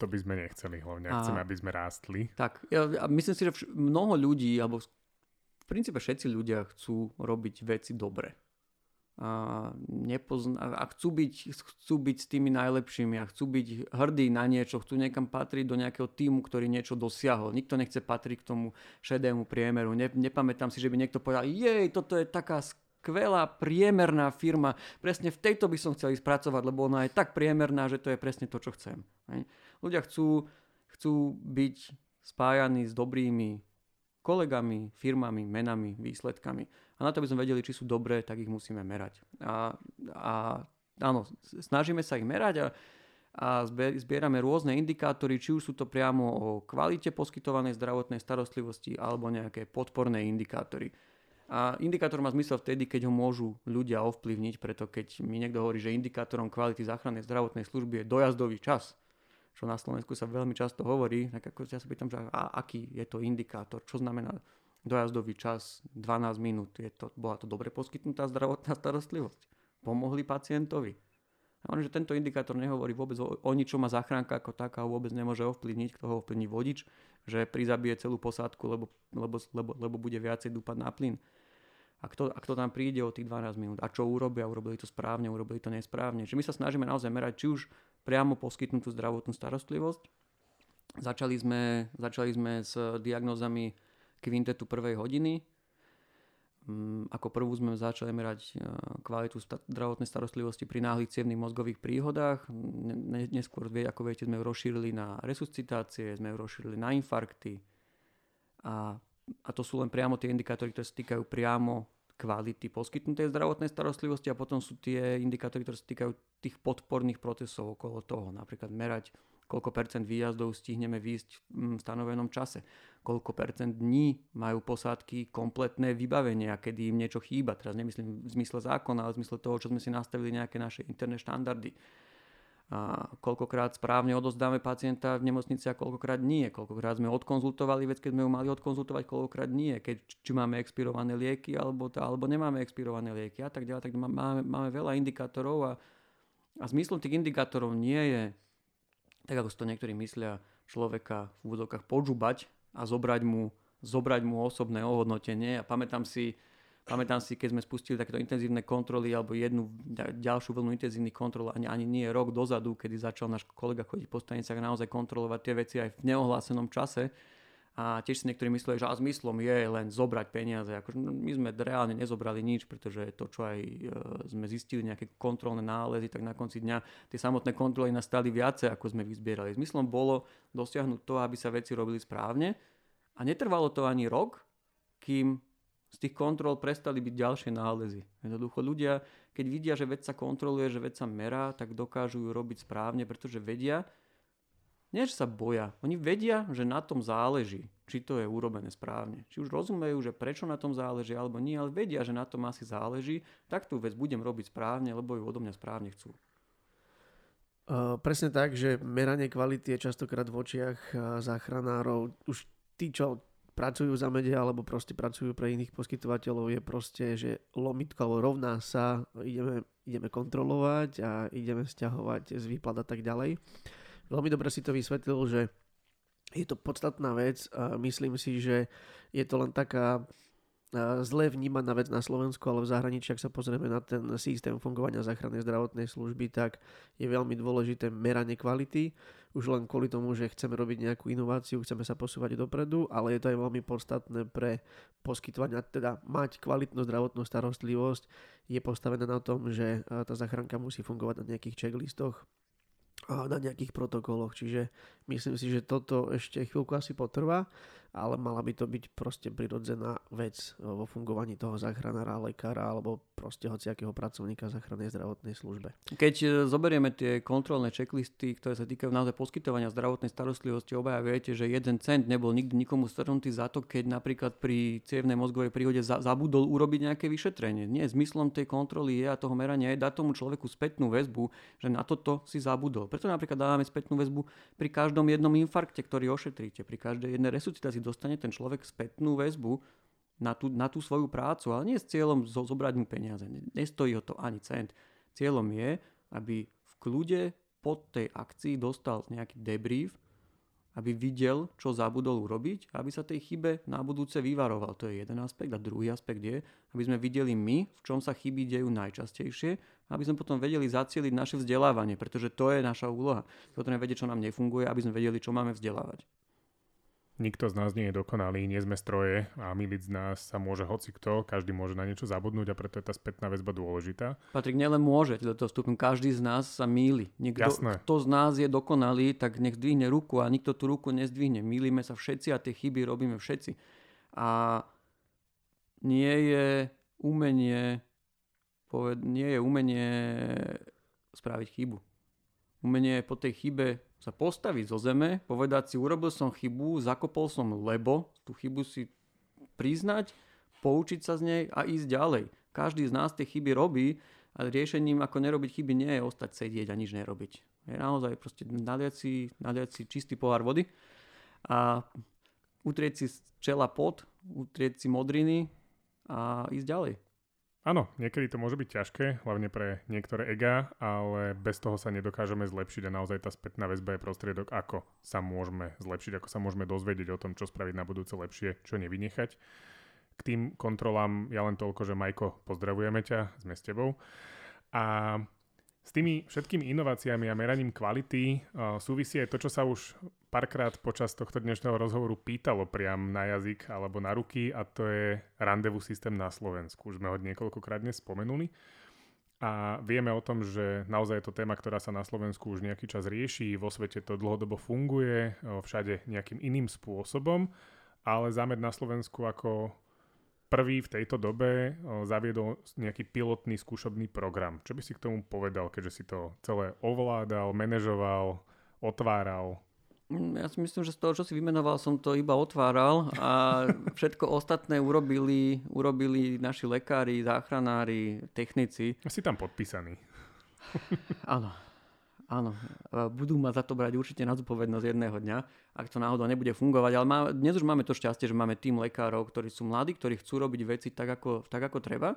To by sme nechceli, hlavne a, chceme, aby sme rástli. Tak, ja, ja myslím si, že vš- mnoho ľudí, alebo v princípe všetci ľudia chcú robiť veci dobre a, nepozna- a chcú, byť, chcú byť s tými najlepšími a chcú byť hrdí na niečo, chcú niekam patriť do nejakého týmu, ktorý niečo dosiahol. Nikto nechce patriť k tomu šedému priemeru. Ne, nepamätám si, že by niekto povedal, jej, toto je taká skvelá priemerná firma, presne v tejto by som chcel ísť pracovať, lebo ona je tak priemerná, že to je presne to, čo chcem. Ľudia chcú, chcú byť spájaní s dobrými kolegami, firmami, menami, výsledkami. A na to, aby sme vedeli, či sú dobré, tak ich musíme merať. A, a áno, snažíme sa ich merať a, a zbierame rôzne indikátory, či už sú to priamo o kvalite poskytovanej zdravotnej starostlivosti alebo nejaké podporné indikátory. A indikátor má zmysel vtedy, keď ho môžu ľudia ovplyvniť, preto keď mi niekto hovorí, že indikátorom kvality záchrannej zdravotnej služby je dojazdový čas, čo na Slovensku sa veľmi často hovorí, tak ako ja sa pýtam, že a aký je to indikátor, čo znamená dojazdový čas 12 minút, je to, bola to dobre poskytnutá zdravotná starostlivosť, pomohli pacientovi. A že tento indikátor nehovorí vôbec o, o ničom a záchranka ako taká vôbec nemôže ovplyvniť, kto ho ovplyvní vodič, že prizabije celú posádku, lebo, lebo, lebo, lebo bude viacej dúpať na plyn. A kto, a kto tam príde o tých 12 minút a čo urobia, urobili to správne, urobili to nesprávne. Čiže my sa snažíme naozaj merať či už priamo poskytnutú zdravotnú starostlivosť. Začali sme, začali sme s diagnózami kvintetu prvej hodiny, Mm, ako prvú sme začali merať e, kvalitu zdravotnej starostlivosti pri náhlych cievných mozgových príhodách. Neskôr, ako viete, sme ju rozšírili na resuscitácie, sme ju rozšírili na infarkty. A, a to sú len priamo tie indikátory, ktoré sa týkajú priamo kvality poskytnutej zdravotnej starostlivosti a potom sú tie indikátory, ktoré sa týkajú tých podporných procesov okolo toho. Napríklad merať koľko percent výjazdov stihneme výjsť v stanovenom čase, koľko percent dní majú posádky kompletné vybavenie a kedy im niečo chýba. Teraz nemyslím v zmysle zákona, ale v zmysle toho, čo sme si nastavili nejaké naše interné štandardy. A koľkokrát správne odozdáme pacienta v nemocnici a koľkokrát nie. Koľkokrát sme odkonzultovali vec, keď sme ju mali odkonzultovať, koľkokrát nie. Keď, či máme expirované lieky alebo, alebo nemáme expirované lieky a tak ďalej. Tak máme, máme veľa indikátorov a, a zmyslom tých indikátorov nie je tak ako si to niektorí myslia, človeka v úvodzovkách podžubať a zobrať mu, zobrať mu osobné ohodnotenie. A pamätám si, pamätám si, keď sme spustili takéto intenzívne kontroly alebo jednu ďalšiu vlnu intenzívnych kontrol, ani, ani nie rok dozadu, kedy začal náš kolega chodiť po staniciach a naozaj kontrolovať tie veci aj v neohlásenom čase, a tiež si niektorí mysleli, že a zmyslom je len zobrať peniaze. Akože no, my sme reálne nezobrali nič, pretože to, čo aj e, sme zistili, nejaké kontrolné nálezy, tak na konci dňa tie samotné kontroly nastali viacej, ako sme vyzbierali. Zmyslom bolo dosiahnuť to, aby sa veci robili správne a netrvalo to ani rok, kým z tých kontrol prestali byť ďalšie nálezy. Jednoducho ľudia, keď vidia, že vec sa kontroluje, že vec sa merá, tak dokážu ju robiť správne, pretože vedia, nie, že sa boja. Oni vedia, že na tom záleží, či to je urobené správne. Či už rozumejú, že prečo na tom záleží alebo nie, ale vedia, že na tom asi záleží, tak tú vec budem robiť správne, lebo ju odo mňa správne chcú. Uh, presne tak, že meranie kvality je častokrát v očiach záchranárov. Už tí, čo pracujú za media alebo proste pracujú pre iných poskytovateľov je proste, že lomitko alebo rovná sa, ideme, ideme kontrolovať a ideme stiahovať z výplat a tak ďalej. Veľmi dobre si to vysvetlil, že je to podstatná vec a myslím si, že je to len taká zle vnímaná vec na Slovensku, ale v zahraničí, ak sa pozrieme na ten systém fungovania záchrannej zdravotnej služby, tak je veľmi dôležité meranie kvality. Už len kvôli tomu, že chceme robiť nejakú inováciu, chceme sa posúvať dopredu, ale je to aj veľmi podstatné pre poskytovanie, teda mať kvalitnú zdravotnú starostlivosť je postavené na tom, že tá záchranka musí fungovať na nejakých checklistoch, na nejakých protokoloch. Čiže myslím si, že toto ešte chvíľku asi potrvá ale mala by to byť proste prirodzená vec e, vo fungovaní toho záchranára, lekára alebo proste hociakého pracovníka záchrannej zdravotnej službe. Keď e, zoberieme tie kontrolné checklisty, ktoré sa týkajú naozaj poskytovania zdravotnej starostlivosti, obaja viete, že jeden cent nebol nikdy nikomu strhnutý za to, keď napríklad pri cievnej mozgovej príhode za, zabudol urobiť nejaké vyšetrenie. Nie, zmyslom tej kontroly je a toho merania je dať tomu človeku spätnú väzbu, že na toto si zabudol. Preto napríklad dávame spätnú väzbu pri každom jednom infarkte, ktorý ošetríte, pri každej jednej resuscitácii dostane ten človek spätnú väzbu na tú, na tú svoju prácu, ale nie s cieľom zo, zobrať mu peniaze. Nestojí ho to ani cent. Cieľom je, aby v kľude po tej akcii dostal nejaký debrief, aby videl, čo zabudol urobiť, aby sa tej chybe na budúce vyvaroval. To je jeden aspekt. A druhý aspekt je, aby sme videli my, v čom sa chyby dejú najčastejšie, aby sme potom vedeli zacieliť naše vzdelávanie, pretože to je naša úloha. Potrebujeme vedieť, čo nám nefunguje, aby sme vedeli, čo máme vzdelávať. Nikto z nás nie je dokonalý, nie sme stroje a miliť z nás sa môže hoci kto, každý môže na niečo zabudnúť a preto je tá spätná väzba dôležitá. Patrik, nielen môže, do toho vstupom, každý z nás sa míli. Niekto, Jasné. Kto z nás je dokonalý, tak nech zdvihne ruku a nikto tú ruku nezdvihne. Mýlime sa všetci a tie chyby robíme všetci. A nie je umenie, poved, nie je umenie spraviť chybu. Umenie po tej chybe sa postaviť zo zeme, povedať si, urobil som chybu, zakopol som lebo, tú chybu si priznať, poučiť sa z nej a ísť ďalej. Každý z nás tie chyby robí a riešením, ako nerobiť chyby, nie je ostať sedieť a nič nerobiť. Je naozaj proste naliať si, naliať si čistý pohár vody a utrieť si z čela pot, utrieť si modriny a ísť ďalej. Áno, niekedy to môže byť ťažké, hlavne pre niektoré ega, ale bez toho sa nedokážeme zlepšiť a naozaj tá spätná väzba je prostriedok, ako sa môžeme zlepšiť, ako sa môžeme dozvedieť o tom, čo spraviť na budúce lepšie, čo nevynechať. K tým kontrolám ja len toľko, že Majko, pozdravujeme ťa, sme s tebou. A s tými všetkými inováciami a meraním kvality uh, súvisí aj to, čo sa už párkrát počas tohto dnešného rozhovoru pýtalo priam na jazyk alebo na ruky a to je randevu systém na Slovensku. Už sme ho niekoľkokrát dnes spomenuli. A vieme o tom, že naozaj je to téma, ktorá sa na Slovensku už nejaký čas rieši, vo svete to dlhodobo funguje, všade nejakým iným spôsobom, ale zámer na Slovensku ako prvý v tejto dobe zaviedol nejaký pilotný skúšobný program. Čo by si k tomu povedal, keďže si to celé ovládal, manažoval, otváral? Mm, ja si myslím, že z toho, čo si vymenoval, som to iba otváral a všetko ostatné urobili, urobili naši lekári, záchranári, technici. Si tam podpísaný. Áno. Áno, budú ma za to brať určite na zodpovednosť jedného dňa, ak to náhodou nebude fungovať. Ale má, dnes už máme to šťastie, že máme tým lekárov, ktorí sú mladí, ktorí chcú robiť veci tak ako, tak, ako treba.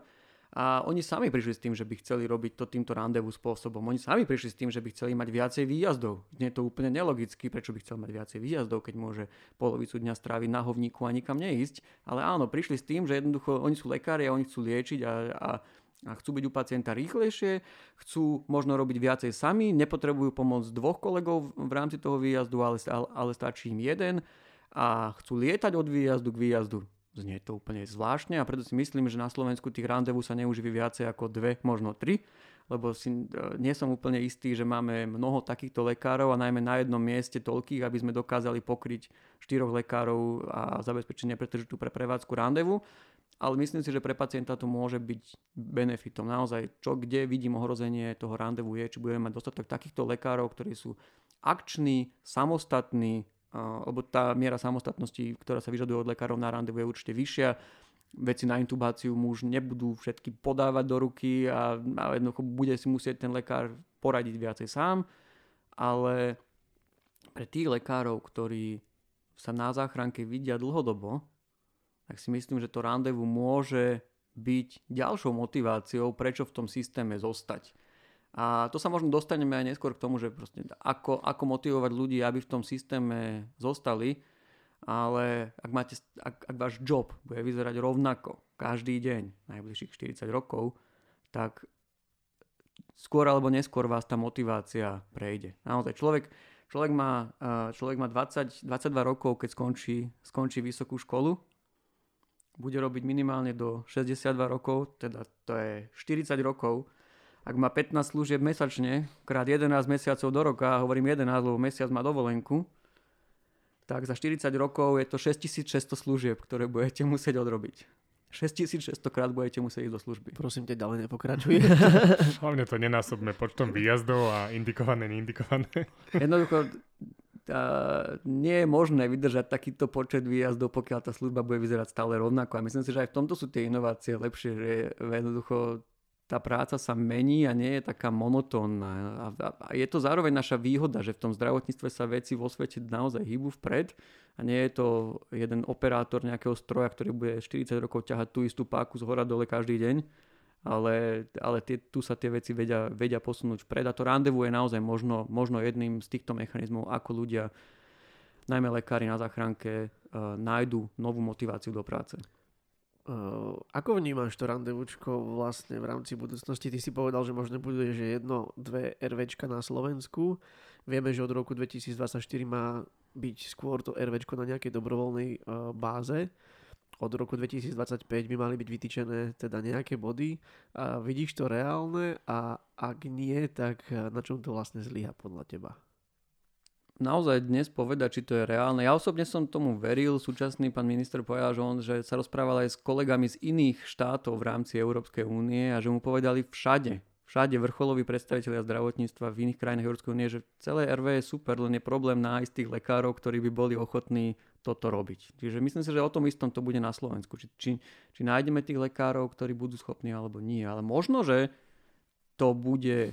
A oni sami prišli s tým, že by chceli robiť to týmto randevu spôsobom. Oni sami prišli s tým, že by chceli mať viacej výjazdov. Nie je to úplne nelogicky, prečo by chcel mať viacej výjazdov, keď môže polovicu dňa stráviť na hovníku a nikam neísť. Ale áno, prišli s tým, že jednoducho oni sú lekári a oni chcú liečiť a, a a chcú byť u pacienta rýchlejšie, chcú možno robiť viacej sami, nepotrebujú pomoc dvoch kolegov v rámci toho výjazdu, ale, ale stačí im jeden a chcú lietať od výjazdu k výjazdu. Znie to úplne zvláštne a preto si myslím, že na Slovensku tých randevu sa neuživí viacej ako dve, možno tri, lebo si, e, nie som úplne istý, že máme mnoho takýchto lekárov a najmä na jednom mieste toľkých, aby sme dokázali pokryť štyroch lekárov a zabezpečiť nepretržitú pre prevádzku randevu ale myslím si, že pre pacienta to môže byť benefitom. Naozaj, čo kde vidím ohrozenie toho randevu je, či budeme mať dostatok takýchto lekárov, ktorí sú akční, samostatní, lebo tá miera samostatnosti, ktorá sa vyžaduje od lekárov na randevu je určite vyššia. Veci na intubáciu mu už nebudú všetky podávať do ruky a, a jednoducho bude si musieť ten lekár poradiť viacej sám, ale pre tých lekárov, ktorí sa na záchranke vidia dlhodobo, tak si myslím, že to randevu môže byť ďalšou motiváciou, prečo v tom systéme zostať. A to sa možno dostaneme aj neskôr k tomu, že proste ako, ako motivovať ľudí, aby v tom systéme zostali, ale ak, máte, ak, ak váš job bude vyzerať rovnako každý deň, najbližších 40 rokov, tak skôr alebo neskôr vás tá motivácia prejde. Naozaj človek, človek má, človek má 20, 22 rokov, keď skončí, skončí vysokú školu bude robiť minimálne do 62 rokov, teda to je 40 rokov. Ak má 15 služieb mesačne, krát 11 mesiacov do roka, hovorím 11, lebo mesiac má dovolenku, tak za 40 rokov je to 6600 služieb, ktoré budete musieť odrobiť. 6600 krát budete musieť ísť do služby. Prosím ťa, ďalej nepokračuj. Hlavne to nenásobné počtom výjazdov a indikované, neindikované. Jednoducho, nie je možné vydržať takýto počet výjazdov, pokiaľ tá služba bude vyzerať stále rovnako. A myslím si, že aj v tomto sú tie inovácie lepšie, že jednoducho tá práca sa mení a nie je taká monotónna. A, a, a je to zároveň naša výhoda, že v tom zdravotníctve sa veci vo svete naozaj hýbu vpred a nie je to jeden operátor nejakého stroja, ktorý bude 40 rokov ťahať tú istú páku z hora dole každý deň, ale, ale tie, tu sa tie veci vedia, vedia posunúť vpred a to randevu je naozaj možno, možno jedným z týchto mechanizmov, ako ľudia, najmä lekári na záchranke, uh, nájdu novú motiváciu do práce. Uh, ako vnímaš to randevučko vlastne v rámci budúcnosti? Ty si povedal, že možno bude, že jedno, dve RVčka na Slovensku. Vieme, že od roku 2024 má byť skôr to RVčko na nejakej dobrovoľnej uh, báze od roku 2025 by mali byť vytýčené teda nejaké body. A vidíš to reálne a ak nie, tak na čom to vlastne zlyha podľa teba? Naozaj dnes povedať, či to je reálne. Ja osobne som tomu veril. Súčasný pán minister povedal, že on že sa rozprával aj s kolegami z iných štátov v rámci Európskej únie a že mu povedali všade, všade vrcholoví predstavitelia zdravotníctva v iných krajinách Európskej únie, že celé RV je super, len je problém nájsť tých lekárov, ktorí by boli ochotní toto robiť. Čiže myslím si, že o tom istom to bude na Slovensku. Či, či, či nájdeme tých lekárov, ktorí budú schopní alebo nie. Ale možno, že to bude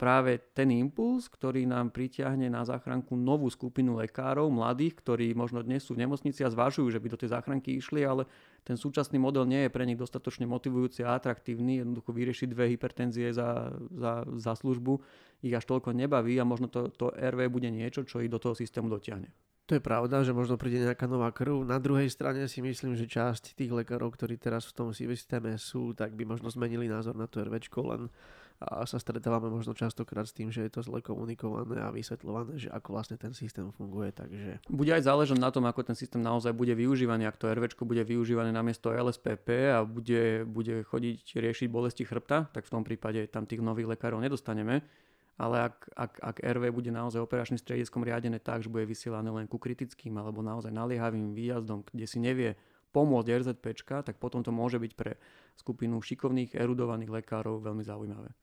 práve ten impuls, ktorý nám pritiahne na záchranku novú skupinu lekárov, mladých, ktorí možno dnes sú v nemocnici a zvažujú, že by do tej záchranky išli, ale ten súčasný model nie je pre nich dostatočne motivujúci a atraktívny. Jednoducho vyriešiť dve hypertenzie za, za, za službu ich až toľko nebaví a možno to, to RV bude niečo, čo ich do toho systému dotiahne. To je pravda, že možno príde nejaká nová krv. Na druhej strane si myslím, že časť tých lekárov, ktorí teraz v tom systéme sú, tak by možno zmenili názor na to RVčko, len a sa stretávame možno častokrát s tým, že je to zle komunikované a vysvetľované, že ako vlastne ten systém funguje. Takže... Bude aj záležať na tom, ako ten systém naozaj bude využívaný, ak to RVčko bude využívané namiesto LSPP a bude, bude chodiť riešiť bolesti chrbta, tak v tom prípade tam tých nových lekárov nedostaneme. Ale ak, ak, ak RV bude naozaj operačným strediskom riadené tak, že bude vysielané len ku kritickým alebo naozaj naliehavým výjazdom, kde si nevie pomôcť RZPčka, tak potom to môže byť pre skupinu šikovných, erudovaných lekárov veľmi zaujímavé.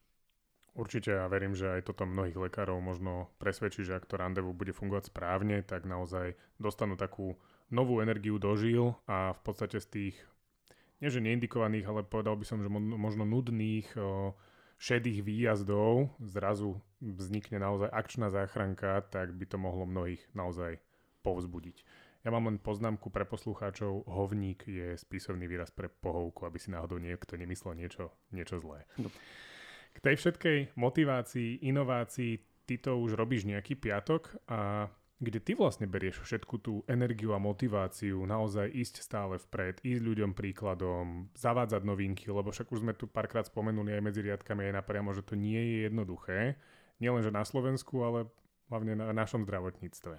Určite ja verím, že aj toto mnohých lekárov možno presvedčí, že ak to randevu bude fungovať správne, tak naozaj dostanú takú novú energiu do žil a v podstate z tých, nie že neindikovaných, ale povedal by som, že možno nudných šedých výjazdov zrazu vznikne naozaj akčná záchranka, tak by to mohlo mnohých naozaj povzbudiť. Ja mám len poznámku pre poslucháčov. Hovník je spisovný výraz pre pohovku, aby si náhodou niekto nemyslel niečo, niečo zlé. Dobre. K tej všetkej motivácii, inovácii, ty to už robíš nejaký piatok a kde ty vlastne berieš všetku tú energiu a motiváciu naozaj ísť stále vpred, ísť ľuďom príkladom, zavádzať novinky, lebo však už sme tu párkrát spomenuli aj medzi riadkami aj napriamo, že to nie je jednoduché, nielenže na Slovensku, ale hlavne na našom zdravotníctve.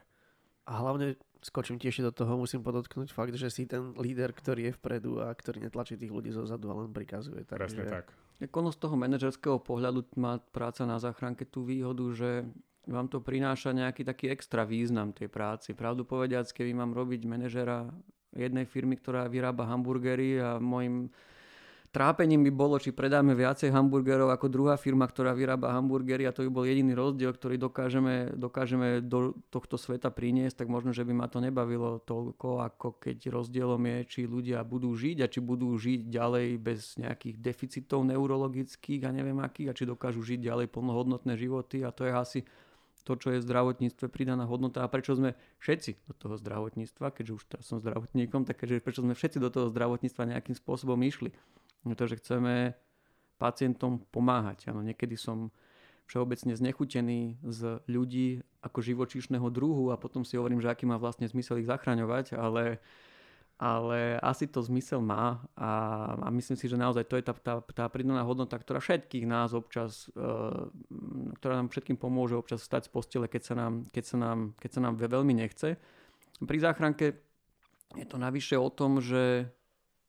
A hlavne skočím tiež do toho, musím podotknúť fakt, že si ten líder, ktorý je vpredu a ktorý netlačí tých ľudí zo zadu a len prikazuje. Takže... Presne tak. Ono z toho manažerského pohľadu má práca na záchranke tú výhodu, že vám to prináša nejaký taký extra význam tej práci. Pravdu povediac, keby mám robiť manažera jednej firmy, ktorá vyrába hamburgery a môjim Trápením by bolo, či predáme viacej hamburgerov ako druhá firma, ktorá vyrába hamburgery a to by bol jediný rozdiel, ktorý dokážeme, dokážeme do tohto sveta priniesť, tak možno, že by ma to nebavilo toľko, ako keď rozdielom je, či ľudia budú žiť a či budú žiť ďalej bez nejakých deficitov neurologických a neviem akých a či dokážu žiť ďalej plnohodnotné životy a to je asi to, čo je v zdravotníctve pridaná hodnota a prečo sme všetci do toho zdravotníctva, keďže už teraz som zdravotníkom, tak keďže prečo sme všetci do toho zdravotníctva nejakým spôsobom išli. No to, že chceme pacientom pomáhať. Ano, niekedy som všeobecne znechutený z ľudí ako živočíšneho druhu a potom si hovorím, že aký má vlastne zmysel ich zachraňovať, ale, ale asi to zmysel má a, a myslím si, že naozaj to je tá, tá, tá pridaná hodnota, ktorá všetkých nás občas, uh, ktorá nám všetkým pomôže občas stať z postele, keď sa nám, keď sa nám, keď sa nám veľmi nechce. Pri záchranke je to navyše o tom, že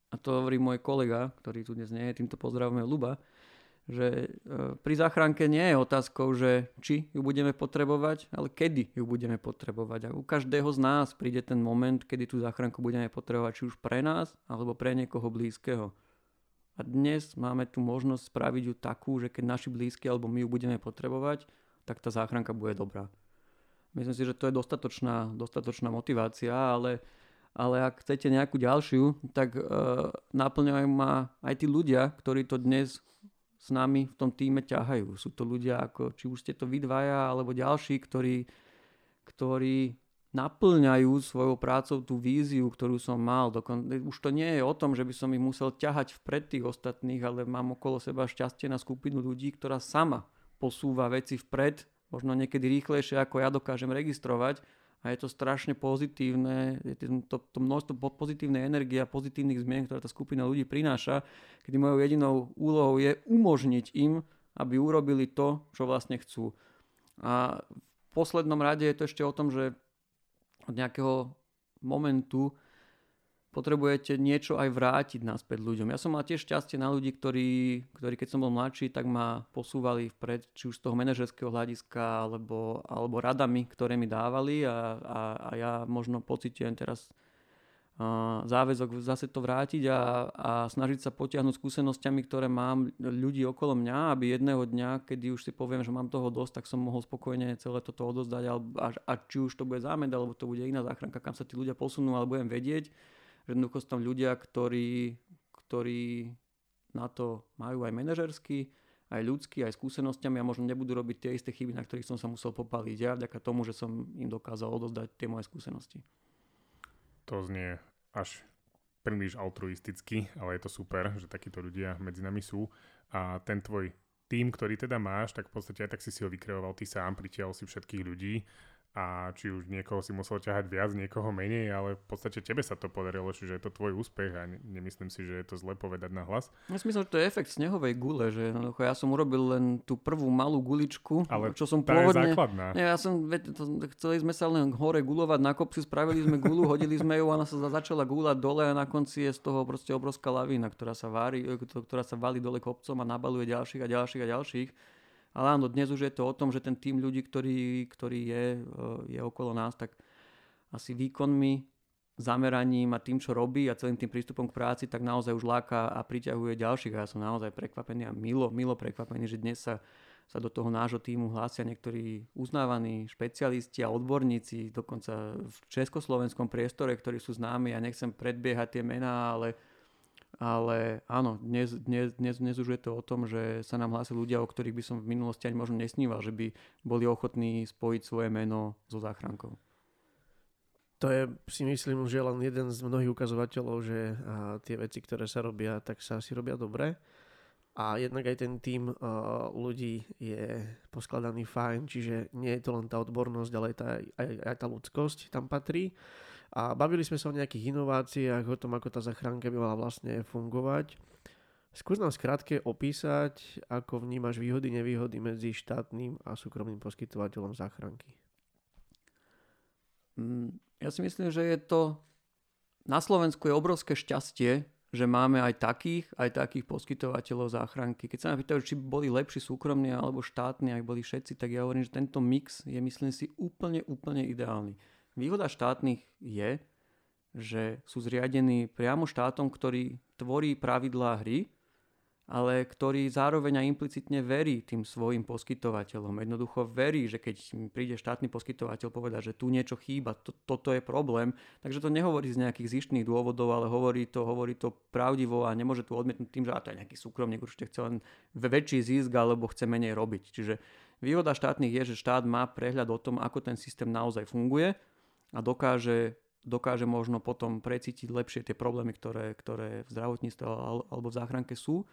a to hovorí môj kolega, ktorý tu dnes nie je, týmto pozdravujeme Luba, že e, pri záchranke nie je otázkou, že či ju budeme potrebovať, ale kedy ju budeme potrebovať. A u každého z nás príde ten moment, kedy tú záchranku budeme potrebovať, či už pre nás, alebo pre niekoho blízkeho. A dnes máme tu možnosť spraviť ju takú, že keď naši blízki alebo my ju budeme potrebovať, tak tá záchranka bude dobrá. Myslím si, že to je dostatočná, dostatočná motivácia, ale ale ak chcete nejakú ďalšiu, tak uh, naplňajú ma aj tí ľudia, ktorí to dnes s nami v tom týme ťahajú. Sú to ľudia ako, či už ste to vy dvaja, alebo ďalší, ktorí, ktorí naplňajú svojou prácou tú víziu, ktorú som mal. Dokon... Už to nie je o tom, že by som ich musel ťahať vpred tých ostatných, ale mám okolo seba šťastie na skupinu ľudí, ktorá sama posúva veci vpred, možno niekedy rýchlejšie, ako ja dokážem registrovať a je to strašne pozitívne, je to, to množstvo pozitívnej energie a pozitívnych zmien, ktoré tá skupina ľudí prináša, kedy mojou jedinou úlohou je umožniť im, aby urobili to, čo vlastne chcú. A v poslednom rade je to ešte o tom, že od nejakého momentu potrebujete niečo aj vrátiť naspäť ľuďom. Ja som mal tiež šťastie na ľudí, ktorí, ktorí keď som bol mladší, tak ma posúvali vpred, či už z toho manažerského hľadiska, alebo, alebo radami, ktoré mi dávali a, a, a ja možno pocitujem teraz uh, záväzok zase to vrátiť a, a snažiť sa potiahnuť skúsenosťami, ktoré mám ľudí okolo mňa, aby jedného dňa, kedy už si poviem, že mám toho dosť, tak som mohol spokojne celé toto odozdať a, a, či už to bude zámed, alebo to bude iná záchranka, kam sa tí ľudia posunú, alebo budem vedieť, Jednoducho sú tam ľudia, ktorí, ktorí na to majú aj manažersky aj ľudský, aj skúsenostiami a možno nebudú robiť tie isté chyby, na ktorých som sa musel popaliť ja, vďaka tomu, že som im dokázal odozdať tie moje skúsenosti. To znie až príliš altruisticky, ale je to super, že takíto ľudia medzi nami sú. A ten tvoj tým, ktorý teda máš, tak v podstate aj tak si si ho vykreoval ty sám, pritiahol si všetkých ľudí a či už niekoho si musel ťahať viac, niekoho menej, ale v podstate tebe sa to podarilo, čiže je to tvoj úspech a nemyslím si, že je to zle povedať na hlas. Ja si myslím, že to je efekt snehovej gule, že ja som urobil len tú prvú malú guličku, ale čo som tá pôvodne... je základná. Nie, ja som, to, chceli sme sa len hore gulovať na kopci, spravili sme gulu, hodili sme ju ona sa začala gulať dole a na konci je z toho proste obrovská lavína, ktorá sa, vári, ktorá sa valí dole kopcom a nabaluje ďalších a ďalších a ďalších. Ale áno, dnes už je to o tom, že ten tým ľudí, ktorý, ktorý je, eh, je okolo nás, tak asi výkonmi, zameraním a tým, čo robí a celým tým prístupom k práci, tak naozaj už láka a priťahuje ďalších. A ja som naozaj prekvapený a milo, milo prekvapený, že dnes sa, sa do toho nášho týmu hlásia niektorí uznávaní špecialisti a odborníci, dokonca v československom priestore, ktorí sú známi. Ja nechcem predbiehať tie mená, ale ale áno, dnes, dnes, dnes, dnes už je to o tom, že sa nám hlásia ľudia, o ktorých by som v minulosti ani možno nesníval, že by boli ochotní spojiť svoje meno so záchrankou. To je, si myslím, že len jeden z mnohých ukazovateľov, že tie veci, ktoré sa robia, tak sa asi robia dobre. A jednak aj ten tým ľudí je poskladaný fajn, čiže nie je to len tá odbornosť, ale aj tá, aj, aj tá ľudskosť tam patrí. A bavili sme sa o nejakých inováciách, o tom, ako tá zachránka by mala vlastne fungovať. Skús nám skrátke opísať, ako vnímaš výhody, nevýhody medzi štátnym a súkromným poskytovateľom záchranky. Mm, ja si myslím, že je to... Na Slovensku je obrovské šťastie, že máme aj takých, aj takých poskytovateľov záchranky. Keď sa ma pýtajú, či boli lepší súkromní alebo štátni, ak boli všetci, tak ja hovorím, že tento mix je, myslím si, úplne, úplne ideálny. Výhoda štátnych je, že sú zriadení priamo štátom, ktorý tvorí pravidlá hry, ale ktorý zároveň aj implicitne verí tým svojim poskytovateľom. Jednoducho verí, že keď príde štátny poskytovateľ povedať, že tu niečo chýba, to, toto je problém, takže to nehovorí z nejakých zištných dôvodov, ale hovorí to, hovorí to pravdivo a nemôže tu odmietnúť tým, že a to je nejaký súkromník, určite chce len väčší zisk alebo chce menej robiť. Čiže výhoda štátnych je, že štát má prehľad o tom, ako ten systém naozaj funguje a dokáže, dokáže možno potom precítiť lepšie tie problémy, ktoré, ktoré v zdravotníctve alebo v záchranke sú.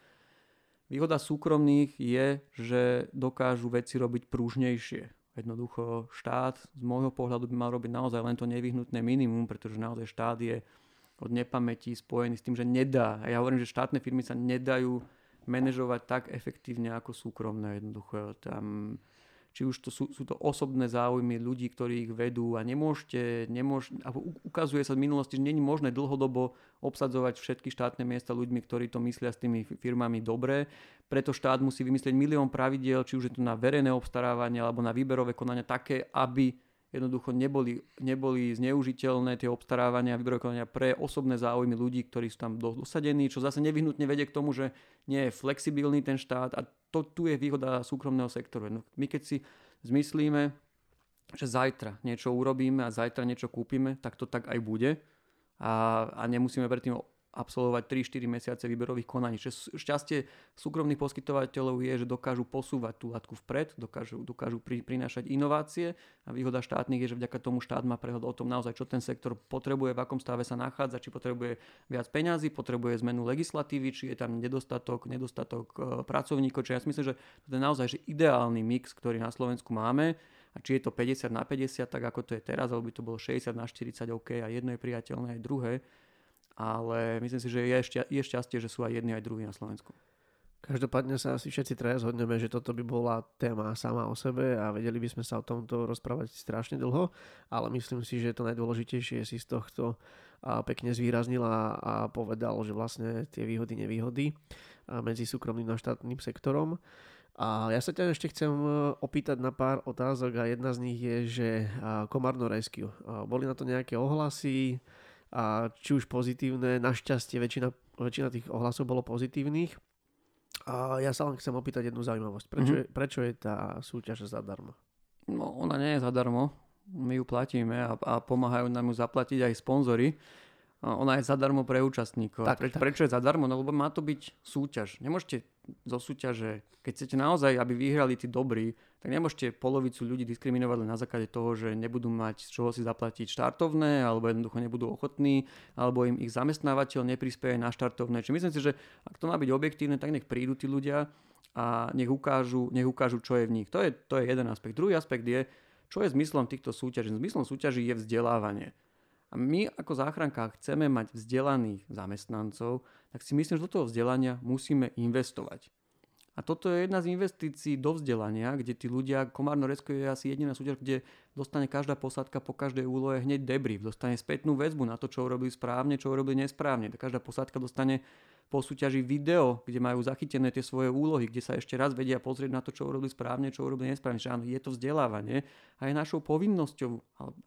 Výhoda súkromných je, že dokážu veci robiť prúžnejšie. Jednoducho štát z môjho pohľadu by mal robiť naozaj len to nevyhnutné minimum, pretože naozaj štát je od nepamäti spojený s tým, že nedá. A ja hovorím, že štátne firmy sa nedajú manažovať tak efektívne ako súkromné. Jednoducho tam či už to sú, sú to osobné záujmy ľudí, ktorí ich vedú a nemôžete, nemôž, a ukazuje sa v minulosti, že není možné dlhodobo obsadzovať všetky štátne miesta ľuďmi, ktorí to myslia s tými firmami dobre. Preto štát musí vymyslieť milión pravidiel, či už je to na verejné obstarávanie alebo na výberové konania také, aby jednoducho neboli, neboli zneužiteľné tie obstarávania a výberové konania pre osobné záujmy ľudí, ktorí sú tam dosadení, čo zase nevyhnutne vedie k tomu, že nie je flexibilný ten štát a to tu je výhoda súkromného sektoru. No, my keď si zmyslíme, že zajtra niečo urobíme a zajtra niečo kúpime, tak to tak aj bude a, a nemusíme predtým absolvovať 3-4 mesiace výberových konaní. Čiže šťastie súkromných poskytovateľov je, že dokážu posúvať tú latku vpred, dokážu, dokážu pri, prinášať inovácie a výhoda štátnych je, že vďaka tomu štát má prehľad o tom naozaj, čo ten sektor potrebuje, v akom stave sa nachádza, či potrebuje viac peňazí, potrebuje zmenu legislatívy, či je tam nedostatok, nedostatok e, pracovníkov. Čiže ja si myslím, že to je naozaj že ideálny mix, ktorý na Slovensku máme. A či je to 50 na 50, tak ako to je teraz, alebo by to bolo 60 na 40, OK, a jedno je priateľné, aj druhé ale myslím si, že je, je šťastie, že sú aj jedni, aj druhí na Slovensku. Každopádne sa asi všetci traja zhodneme, že toto by bola téma sama o sebe a vedeli by sme sa o tomto rozprávať strašne dlho, ale myslím si, že to najdôležitejšie si z tohto pekne zvýraznil a, a povedal, že vlastne tie výhody, nevýhody medzi súkromným a štátnym sektorom. A ja sa ťa ešte chcem e, opýtať na pár otázok a jedna z nich je, že Komarno Rescue. Boli na to nejaké ohlasy, a či už pozitívne, našťastie väčšina, väčšina tých ohlasov bolo pozitívnych. A ja sa len chcem opýtať jednu zaujímavosť. Prečo, mm-hmm. je, prečo je tá súťaž zadarmo? No, ona nie je zadarmo. My ju platíme a, a pomáhajú nám ju zaplatiť aj sponzory. ona je zadarmo pre účastníkov. Tak, Pre, tak. Prečo je zadarmo? No lebo má to byť súťaž. Nemôžete zo súťaže, keď chcete naozaj, aby vyhrali tí dobrí, tak nemôžete polovicu ľudí diskriminovať len na základe toho, že nebudú mať z čoho si zaplatiť štartovné, alebo jednoducho nebudú ochotní, alebo im ich zamestnávateľ neprispieje na štartovné. Čiže myslím si, že ak to má byť objektívne, tak nech prídu tí ľudia a nech ukážu, nech ukážu čo je v nich. To je, to je jeden aspekt. Druhý aspekt je, čo je zmyslom týchto súťaží. Zmyslom súťaží je vzdelávanie. A my ako záchranka chceme mať vzdelaných zamestnancov, tak si myslím, že do toho vzdelania musíme investovať. A toto je jedna z investícií do vzdelania, kde tí ľudia, Komárno Resko je asi jediná súťaž, kde dostane každá posádka po každej úlohe hneď debrief, dostane spätnú väzbu na to, čo urobili správne, čo urobili nesprávne. Každá posádka dostane po súťaži video, kde majú zachytené tie svoje úlohy, kde sa ešte raz vedia pozrieť na to, čo urobili správne, čo urobili nesprávne. Čiže áno, je to vzdelávanie a je našou povinnosťou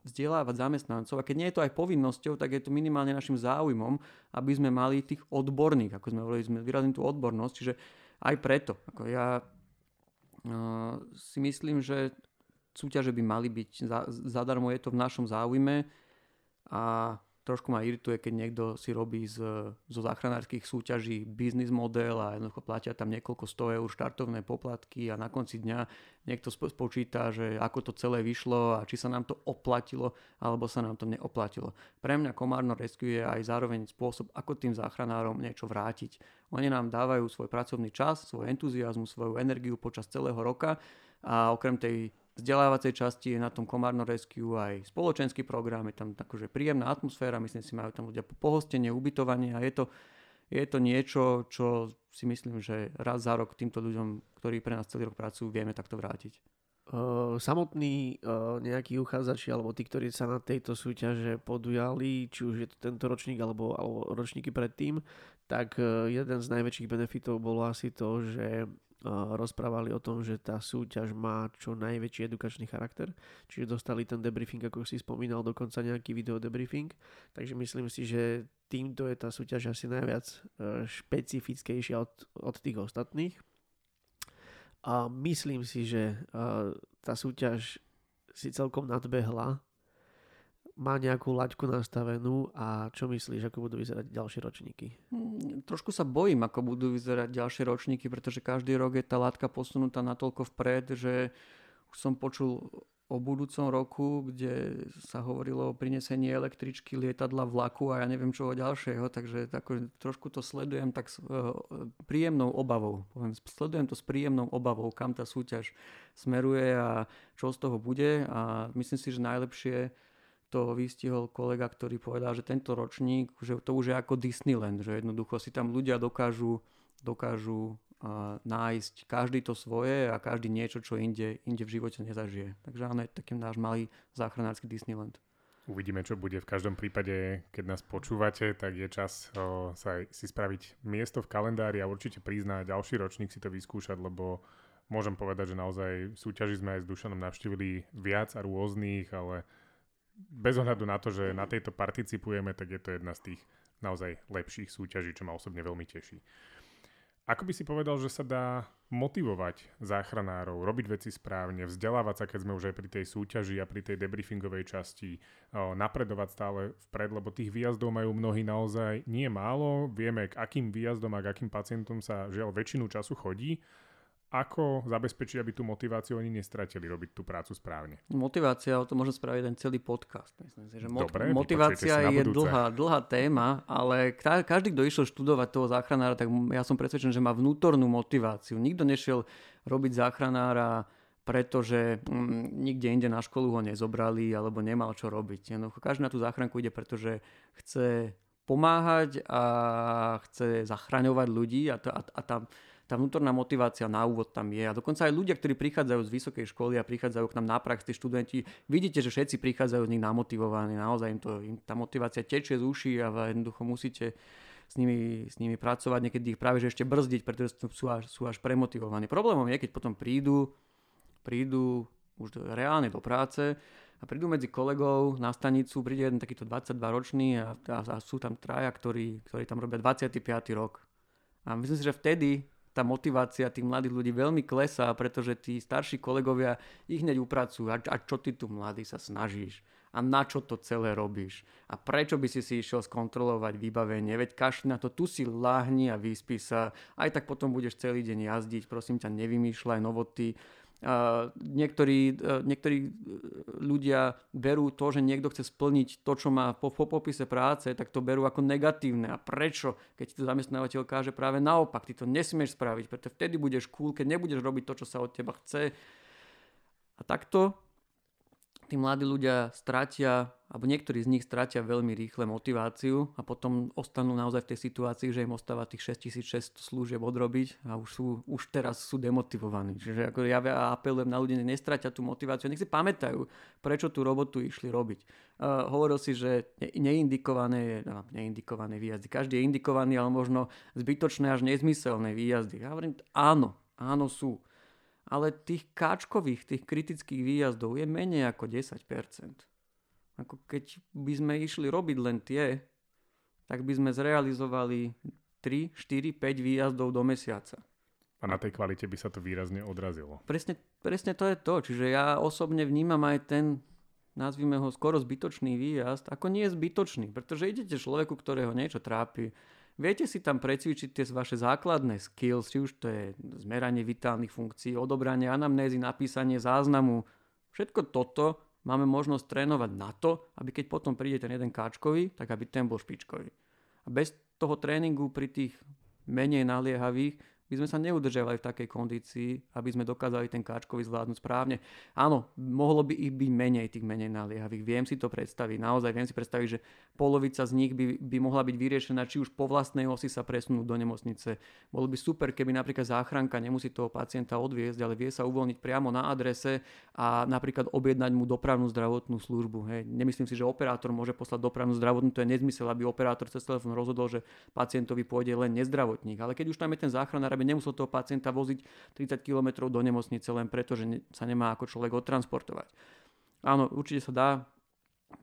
vzdelávať zamestnancov. A keď nie je to aj povinnosťou, tak je to minimálne našim záujmom, aby sme mali tých odborných, ako sme hovorili, sme vyrazili tú odbornosť. Čiže aj preto. Ako ja uh, si myslím, že súťaže by mali byť za, zadarmo, je to v našom záujme a trošku ma irituje, keď niekto si robí z, zo záchranárskych súťaží biznis model a jednoducho platia tam niekoľko 100 eur štartovné poplatky a na konci dňa niekto spočíta, že ako to celé vyšlo a či sa nám to oplatilo alebo sa nám to neoplatilo. Pre mňa Komárno Rescue je aj zároveň spôsob, ako tým záchranárom niečo vrátiť. Oni nám dávajú svoj pracovný čas, svoj entuziasmus, svoju energiu počas celého roka a okrem tej vzdelávacej časti je na tom Komárno Rescue aj spoločenský program, je tam akože príjemná atmosféra, myslím si, majú tam ľudia pohostenie, ubytovanie a je to, je to niečo, čo si myslím, že raz za rok týmto ľuďom, ktorí pre nás celý rok pracujú, vieme takto vrátiť. Uh, samotní uh, nejakí uchádzači alebo tí, ktorí sa na tejto súťaže podujali, či už je to tento ročník alebo, alebo ročníky predtým, tak uh, jeden z najväčších benefitov bolo asi to, že rozprávali o tom, že tá súťaž má čo najväčší edukačný charakter, čiže dostali ten debriefing, ako si spomínal, dokonca nejaký video debriefing, takže myslím si, že týmto je tá súťaž asi najviac špecifickejšia od, od tých ostatných. A myslím si, že tá súťaž si celkom nadbehla má nejakú laťku nastavenú a čo myslíš, ako budú vyzerať ďalšie ročníky? Hmm, trošku sa bojím, ako budú vyzerať ďalšie ročníky, pretože každý rok je tá látka posunutá natoľko vpred, že už som počul o budúcom roku, kde sa hovorilo o prinesení električky, lietadla, vlaku a ja neviem čoho ďalšieho, takže tako, trošku to sledujem tak s uh, príjemnou obavou. Poviem, sledujem to s príjemnou obavou, kam tá súťaž smeruje a čo z toho bude a myslím si, že najlepšie to vystihol kolega, ktorý povedal, že tento ročník, že to už je ako Disneyland, že jednoducho si tam ľudia dokážu, dokážu nájsť každý to svoje a každý niečo, čo inde, inde v živote nezažije. Takže áno, je takým náš malý záchranársky Disneyland. Uvidíme, čo bude. V každom prípade, keď nás počúvate, tak je čas o, sa si spraviť miesto v kalendári a určite priznať ďalší ročník si to vyskúšať, lebo môžem povedať, že naozaj súťaži sme aj s Dušanom navštívili viac a rôznych, ale bez ohľadu na to, že na tejto participujeme, tak je to jedna z tých naozaj lepších súťaží, čo ma osobne veľmi teší. Ako by si povedal, že sa dá motivovať záchranárov, robiť veci správne, vzdelávať sa, keď sme už aj pri tej súťaži a pri tej debriefingovej časti, napredovať stále vpred, lebo tých výjazdov majú mnohí naozaj nie málo. Vieme, k akým výjazdom a k akým pacientom sa žiaľ väčšinu času chodí ako zabezpečiť, aby tú motiváciu oni nestratili robiť tú prácu správne? Motivácia, o to môžem spraviť ten celý podcast. Myslím si, že Dobre, motivácia je dlhá, dlhá téma, ale každý, kto išiel študovať toho záchranára, tak ja som presvedčený, že má vnútornú motiváciu. Nikto nešiel robiť záchranára pretože mm, nikde inde na školu ho nezobrali alebo nemal čo robiť. Jednoducho, každý na tú záchranku ide, pretože chce pomáhať a chce zachraňovať ľudí a, to, a, a tam tá vnútorná motivácia na úvod tam je. A dokonca aj ľudia, ktorí prichádzajú z vysokej školy a prichádzajú k nám na prax, tí študenti, vidíte, že všetci prichádzajú z nich namotivovaní. Naozaj im, to, im tá motivácia tečie z uší a jednoducho musíte s nimi, s nimi pracovať, niekedy ich práve že ešte brzdiť, pretože sú až, sú až premotivovaní. Problémom je, keď potom prídu, prídu už do, reálne do práce a prídu medzi kolegov na stanicu, príde jeden takýto 22-ročný a, a, a sú tam traja, ktorí, ktorí tam robia 25. rok. A myslím si, že vtedy tá motivácia tých mladých ľudí veľmi klesá, pretože tí starší kolegovia ich hneď upracujú. A, a čo ty tu mladý sa snažíš? A na čo to celé robíš? A prečo by si si išiel skontrolovať vybavenie? Veď kašli na to, tu si láhni a vyspí sa. Aj tak potom budeš celý deň jazdiť, prosím ťa, nevymýšľaj novoty. Niektorí, uh, niektorí ľudia berú to, že niekto chce splniť to, čo má po, po popise práce, tak to berú ako negatívne. A prečo? Keď ti to zamestnávateľ káže práve naopak, ty to nesmieš spraviť, pretože vtedy budeš cool, keď nebudeš robiť to, čo sa od teba chce. A takto tí mladí ľudia stratia, alebo niektorí z nich stratia veľmi rýchle motiváciu a potom ostanú naozaj v tej situácii, že im ostáva tých 6600 služieb odrobiť a už, sú, už teraz sú demotivovaní. Čiže ako ja apelujem na ľudí, nestratia tú motiváciu, nech si pamätajú, prečo tú robotu išli robiť. Uh, hovoril si, že neindikované, no, neindikované výjazdy. Každý je indikovaný, ale možno zbytočné až nezmyselné výjazdy. Ja hovorím, áno, áno sú ale tých káčkových, tých kritických výjazdov je menej ako 10%. Ako keď by sme išli robiť len tie, tak by sme zrealizovali 3, 4, 5 výjazdov do mesiaca. A na tej kvalite by sa to výrazne odrazilo. Presne, presne to je to. Čiže ja osobne vnímam aj ten, nazvime ho skoro zbytočný výjazd, ako nie je zbytočný. Pretože idete človeku, ktorého niečo trápi, Viete si tam precvičiť tie vaše základné skills, či už to je zmeranie vitálnych funkcií, odobranie anamnézy, napísanie záznamu. Všetko toto máme možnosť trénovať na to, aby keď potom príde ten jeden káčkový, tak aby ten bol špičkový. A bez toho tréningu pri tých menej naliehavých by sme sa neudržiavali v takej kondícii, aby sme dokázali ten káčkový zvládnuť správne. Áno, mohlo by ich byť menej tých menej naliehavých. Viem si to predstaviť. Naozaj viem si predstaviť, že polovica z nich by, by mohla byť vyriešená, či už po vlastnej osi sa presunúť do nemocnice. Bolo by super, keby napríklad záchranka nemusí toho pacienta odviezť, ale vie sa uvoľniť priamo na adrese a napríklad objednať mu dopravnú zdravotnú službu. Hej. Nemyslím si, že operátor môže poslať dopravnú zdravotnú, to je nezmysel, aby operátor cez telefón rozhodol, že pacientovi pôjde len nezdravotník. Ale keď už tam je ten záchranár, aby nemusel toho pacienta voziť 30 km do nemocnice len preto, že sa nemá ako človek odtransportovať. Áno, určite sa dá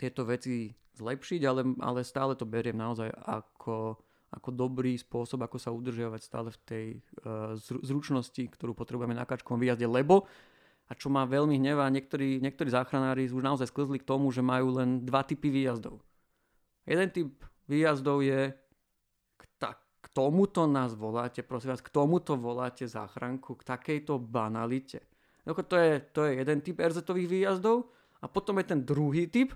tieto veci zlepšiť, ale, ale stále to beriem naozaj ako, ako dobrý spôsob, ako sa udržiavať stále v tej uh, zručnosti, ktorú potrebujeme na kačkom výjazde, lebo a čo ma veľmi hnevá, niektorí, niektorí záchranári už naozaj sklzli k tomu, že majú len dva typy výjazdov. Jeden typ výjazdov je tomuto nás voláte, prosím vás, k tomuto voláte záchranku, k takejto banalite. To je, to je jeden typ RZ-ových výjazdov a potom je ten druhý typ.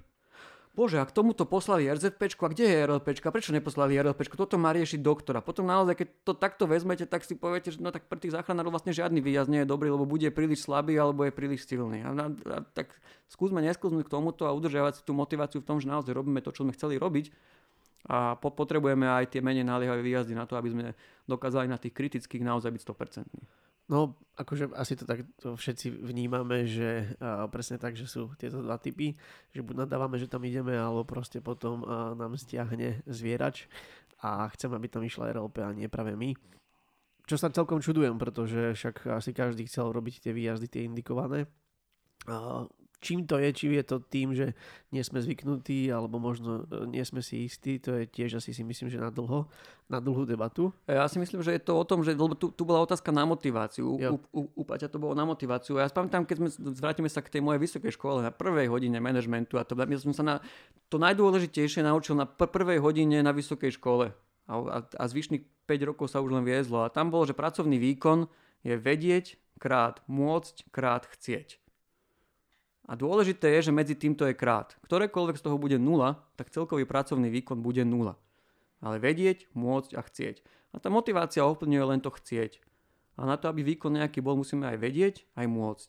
Bože, a k tomuto poslali RZP, a kde je RLP, prečo neposlali RLP, toto má riešiť doktora. Potom naozaj, keď to takto vezmete, tak si poviete, že no tak pre tých záchranárov vlastne žiadny výjazd nie je dobrý, lebo bude príliš slabý alebo je príliš silný. A, a, a tak skúsme nesklznúť k tomuto a udržiavať si tú motiváciu v tom, že naozaj robíme to, čo sme chceli robiť a po- potrebujeme aj tie menej naliehavé výjazdy na to, aby sme dokázali na tých kritických naozaj byť 100%. No, akože asi to tak to všetci vnímame, že a, presne tak, že sú tieto dva typy, že buď nadávame, že tam ideme, alebo proste potom a, nám stiahne zvierač a chcem, aby tam išla RLP a nie práve my. Čo sa celkom čudujem, pretože však asi každý chcel robiť tie výjazdy, tie indikované. A, čím to je, či je to tým, že nie sme zvyknutí, alebo možno e, nie sme si istí, to je tiež asi si myslím, že na dlho, na dlhú debatu. Ja si myslím, že je to o tom, že tu, tu bola otázka na motiváciu. U, u, u Paťa to bolo na motiváciu. Ja spomínam, keď sme, vrátime sa k tej mojej vysokej škole na prvej hodine manažmentu a to, ja som sa na, to najdôležitejšie naučil na pr- prvej hodine na vysokej škole. A, a, a zvyšných 5 rokov sa už len viezlo. A tam bolo, že pracovný výkon je vedieť krát môcť krát chcieť. A dôležité je, že medzi týmto je krát. Ktorékoľvek z toho bude nula, tak celkový pracovný výkon bude nula. Ale vedieť, môcť a chcieť. A tá motivácia ovplyvňuje len to chcieť. A na to, aby výkon nejaký bol, musíme aj vedieť, aj môcť.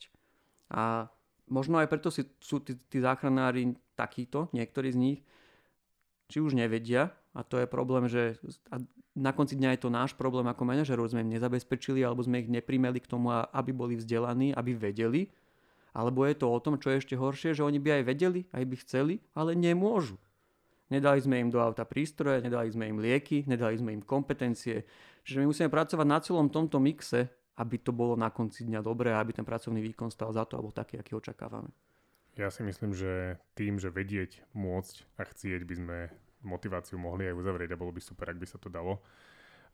A možno aj preto si, sú tí, tí záchranári takíto, niektorí z nich, či už nevedia, a to je problém, že na konci dňa je to náš problém ako manažerov, sme im nezabezpečili alebo sme ich neprimeli k tomu, aby boli vzdelaní, aby vedeli, alebo je to o tom, čo je ešte horšie, že oni by aj vedeli, aj by chceli, ale nemôžu. Nedali sme im do auta prístroje, nedali sme im lieky, nedali sme im kompetencie. Čiže my musíme pracovať na celom tomto mixe, aby to bolo na konci dňa dobré a aby ten pracovný výkon stal za to, alebo taký, aký očakávame. Ja si myslím, že tým, že vedieť, môcť a chcieť by sme motiváciu mohli aj uzavrieť a bolo by super, ak by sa to dalo.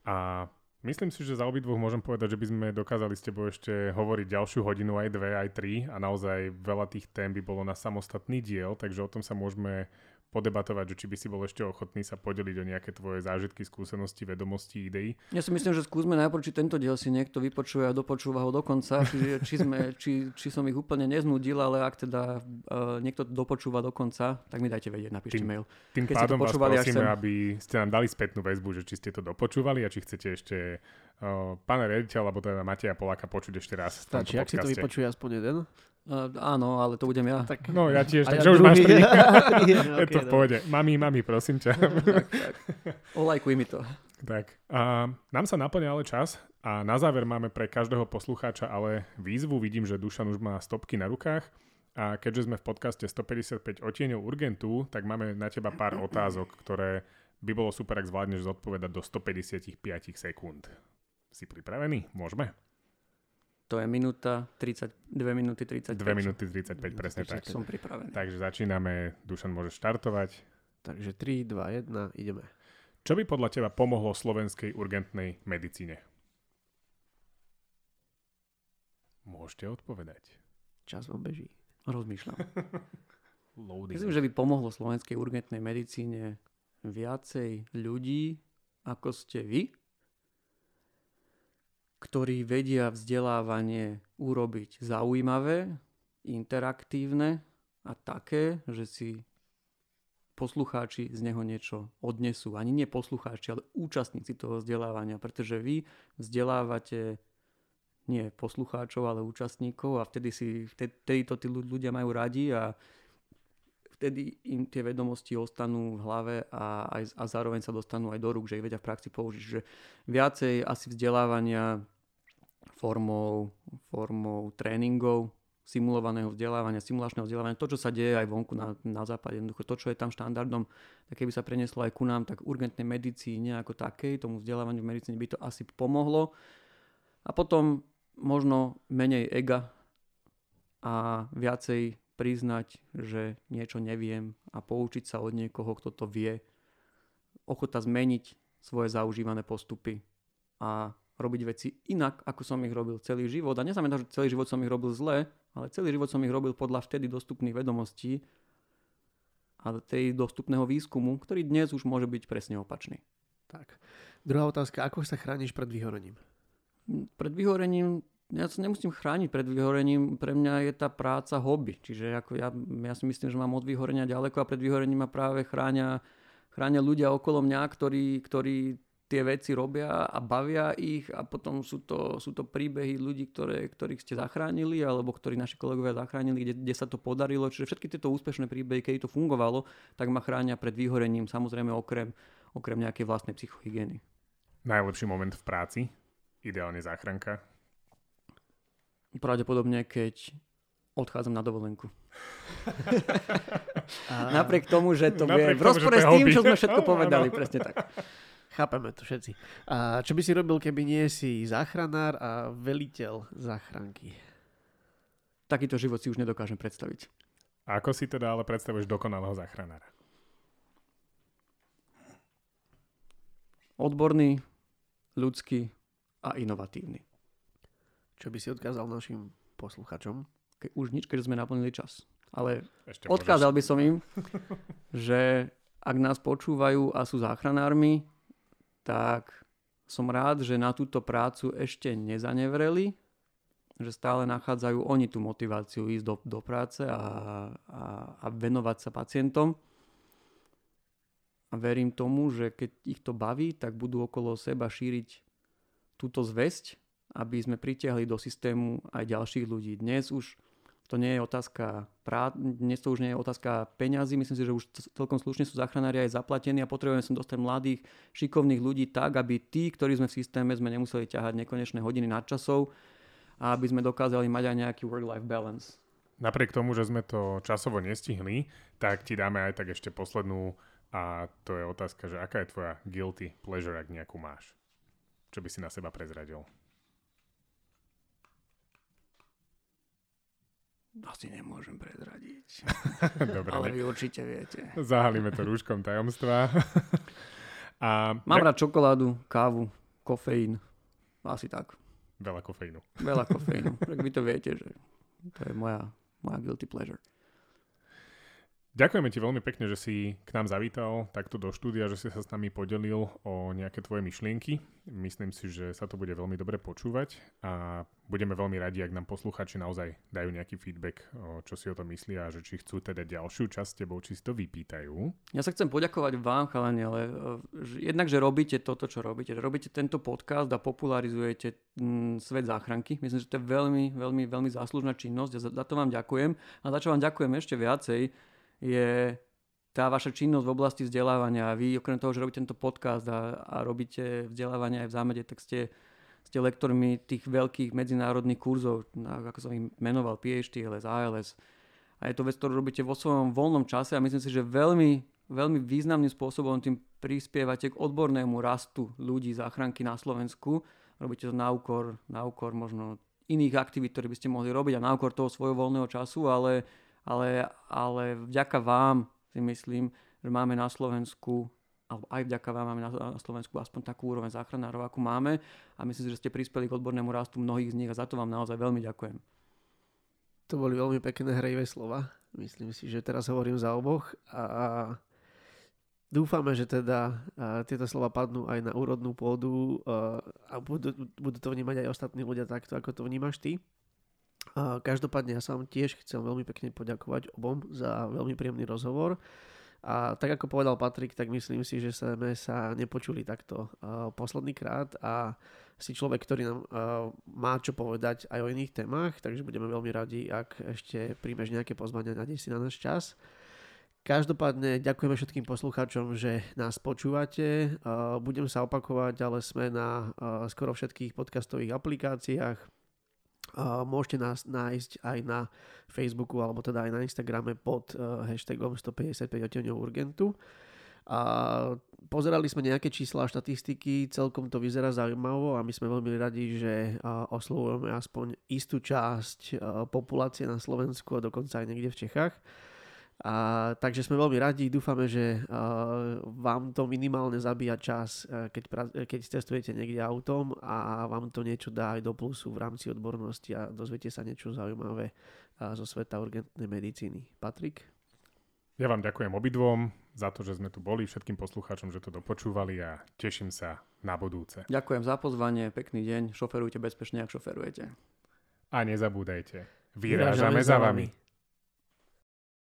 A Myslím si, že za obidvoch môžem povedať, že by sme dokázali s tebou ešte hovoriť ďalšiu hodinu, aj dve, aj tri a naozaj veľa tých tém by bolo na samostatný diel, takže o tom sa môžeme podebatovať, že či by si bol ešte ochotný sa podeliť o nejaké tvoje zážitky, skúsenosti, vedomosti, idei. Ja si myslím, že skúsme najprv, či tento diel si niekto vypočuje a dopočúva ho dokonca, či, či, sme, či, či som ich úplne neznudil, ale ak teda uh, niekto dopočúva dokonca, tak mi dajte vedieť, napíšte tým, mail. Tým Keď pádom vás prosíme, aby ste nám dali spätnú väzbu, že či ste to dopočúvali a či chcete ešte uh, pána rediteľa, alebo teda Mateja Poláka počuť ešte raz. Stačí, ak si to vypočuje aspoň jeden. Uh, áno, ale to budem ja. Tak, no ja tiež, takže ja už máš tri. je to v pohode. Mami, mami, prosím ťa. tak, tak. Olajkuj mi to. Tak, a nám sa naplňa ale čas a na záver máme pre každého poslucháča ale výzvu. Vidím, že Dušan už má stopky na rukách a keďže sme v podcaste 155 otieňov Urgentu, tak máme na teba pár otázok, ktoré by bolo super, ak zvládneš zodpovedať do 155 sekúnd. Si pripravený? Môžeme? To je minúta 30, 2 minúty 35. 2 minúty 35, presne tak. Som pripravený. Takže začíname. Dušan môže štartovať. Takže 3, 2, 1, ideme. Čo by podľa teba pomohlo slovenskej urgentnej medicíne? Môžete odpovedať. Čas vám beží. Rozmýšľam. Myslím, že by pomohlo slovenskej urgentnej medicíne viacej ľudí, ako ste vy, ktorí vedia vzdelávanie urobiť zaujímavé, interaktívne a také, že si poslucháči z neho niečo odnesú. Ani nie poslucháči, ale účastníci toho vzdelávania, pretože vy vzdelávate nie poslucháčov, ale účastníkov a vtedy, si, vtedy, to tí ľudia majú radi a vtedy im tie vedomosti ostanú v hlave a, aj, a zároveň sa dostanú aj do rúk, že ich vedia v praxi použiť. Že viacej asi vzdelávania formou, formou tréningov, simulovaného vzdelávania, simulačného vzdelávania, to, čo sa deje aj vonku na, na západe, jednoducho to, čo je tam štandardom, tak keby sa preneslo aj ku nám, tak urgentnej medicíne ako takej, tomu vzdelávaniu v medicíne by to asi pomohlo. A potom možno menej ega a viacej priznať, že niečo neviem a poučiť sa od niekoho, kto to vie. Ochota zmeniť svoje zaužívané postupy a robiť veci inak, ako som ich robil celý život. A neznamená, že celý život som ich robil zle, ale celý život som ich robil podľa vtedy dostupných vedomostí a tej dostupného výskumu, ktorý dnes už môže byť presne opačný. Tak. Druhá otázka, ako sa chrániš pred vyhorením? Pred vyhorením ja sa nemusím chrániť pred vyhorením, pre mňa je tá práca hobby. Čiže ako ja, ja si myslím, že mám od vyhorenia ďaleko a pred vyhorením ma práve chráňa, chráňa ľudia okolo mňa, ktorí, ktorí tie veci robia a bavia ich a potom sú to, sú to príbehy ľudí, ktoré, ktorých ste zachránili alebo ktorí naši kolegovia zachránili, kde, kde sa to podarilo. Čiže všetky tieto úspešné príbehy, keď to fungovalo, tak ma chránia pred vyhorením, samozrejme okrem, okrem nejakej vlastnej psychohygieny. Najlepší moment v práci? Ideálne záchranka? Pravdepodobne, keď odchádzam na dovolenku. A... Napriek tomu, že to je v rozpore s tým, čo sme všetko povedali. Presne tak. Chápeme to všetci. A čo by si robil, keby nie si záchranár a veliteľ záchranky? Takýto život si už nedokážem predstaviť. A ako si teda ale predstavuješ dokonalého záchranára? Odborný, ľudský a inovatívny. Čo by si odkázal našim posluchačom? Ke, už nič, keď sme naplnili čas. Ale Ešte odkázal by som im, že ak nás počúvajú a sú záchranármi, tak som rád, že na túto prácu ešte nezanevreli, že stále nachádzajú oni tú motiváciu ísť do, do práce a, a, a venovať sa pacientom. A verím tomu, že keď ich to baví, tak budú okolo seba šíriť túto zväzť aby sme pritiahli do systému aj ďalších ľudí. Dnes už to nie je otázka prá... dnes to už nie je otázka peňazí, myslím si, že už celkom slušne sú záchranári aj zaplatení a potrebujeme sem dostať mladých, šikovných ľudí tak, aby tí, ktorí sme v systéme, sme nemuseli ťahať nekonečné hodiny nadčasov a aby sme dokázali mať aj nejaký work-life balance. Napriek tomu, že sme to časovo nestihli, tak ti dáme aj tak ešte poslednú a to je otázka, že aká je tvoja guilty pleasure, ak nejakú máš? Čo by si na seba prezradil? Asi nemôžem prezradiť. Dobre, Ale vy určite viete. Zahalíme to rúškom tajomstva. A... Mám rád čokoládu, kávu, kofeín. Asi tak. Veľa kofeínu. Veľa kofeínu. tak vy to viete, že to je moja, moja guilty pleasure. Ďakujeme ti veľmi pekne, že si k nám zavítal takto do štúdia, že si sa s nami podelil o nejaké tvoje myšlienky. Myslím si, že sa to bude veľmi dobre počúvať a budeme veľmi radi, ak nám posluchači naozaj dajú nejaký feedback, čo si o tom myslia a že či chcú teda ďalšiu časť tebou, či si to vypýtajú. Ja sa chcem poďakovať vám, chalani, ale že jednak, že robíte toto, čo robíte, že robíte tento podcast a popularizujete m, svet záchranky. Myslím, že to je veľmi, veľmi, veľmi záslužná činnosť a za to vám ďakujem. A za čo vám ďakujem ešte viacej, je tá vaša činnosť v oblasti vzdelávania. Vy okrem toho, že robíte tento podcast a, a robíte vzdelávanie aj v zámede, tak ste, ste lektormi tých veľkých medzinárodných kurzov, ako som ich menoval, PhD, LS, ALS. A je to vec, ktorú robíte vo svojom voľnom čase a myslím si, že veľmi, veľmi významným spôsobom tým prispievate k odbornému rastu ľudí záchranky na Slovensku. Robíte to na úkor, na úkor možno iných aktivít, ktoré by ste mohli robiť a na úkor toho svojho voľného času, ale ale, ale vďaka vám si myslím, že máme na Slovensku alebo aj vďaka vám máme na, Slovensku aspoň takú úroveň záchranárov, ako máme a myslím si, že ste prispeli k odbornému rastu mnohých z nich a za to vám naozaj veľmi ďakujem. To boli veľmi pekné hrejivé slova. Myslím si, že teraz hovorím za oboch a dúfame, že teda tieto slova padnú aj na úrodnú pôdu a budú, budú to vnímať aj ostatní ľudia takto, ako to vnímaš ty. Každopádne ja sa vám tiež chcem veľmi pekne poďakovať obom za veľmi príjemný rozhovor. A tak ako povedal Patrik, tak myslím si, že sme sa nepočuli takto uh, posledný krát a si človek, ktorý nám uh, má čo povedať aj o iných témach, takže budeme veľmi radi, ak ešte príjmeš nejaké pozvania, nájdeš si na náš čas. Každopádne ďakujeme všetkým poslucháčom, že nás počúvate. Budem sa opakovať, ale sme na skoro všetkých podcastových aplikáciách Môžete nás nájsť aj na Facebooku alebo teda aj na Instagrame pod e, hashtagom 155 oteňov urgentu. A pozerali sme nejaké čísla a štatistiky, celkom to vyzerá zaujímavo a my sme veľmi radi, že oslovujeme aspoň istú časť e, populácie na Slovensku a dokonca aj niekde v Čechách. A, takže sme veľmi radi, dúfame, že uh, vám to minimálne zabíja čas, uh, keď, pra, keď cestujete niekde autom a vám to niečo dá aj do plusu v rámci odbornosti a dozviete sa niečo zaujímavé uh, zo sveta urgentnej medicíny. Patrik? Ja vám ďakujem obidvom za to, že sme tu boli, všetkým poslucháčom, že to dopočúvali a teším sa na budúce. Ďakujem za pozvanie, pekný deň, šoferujte bezpečne, ak šoferujete. A nezabúdajte, vyrážame, vyrážame za vami. vami.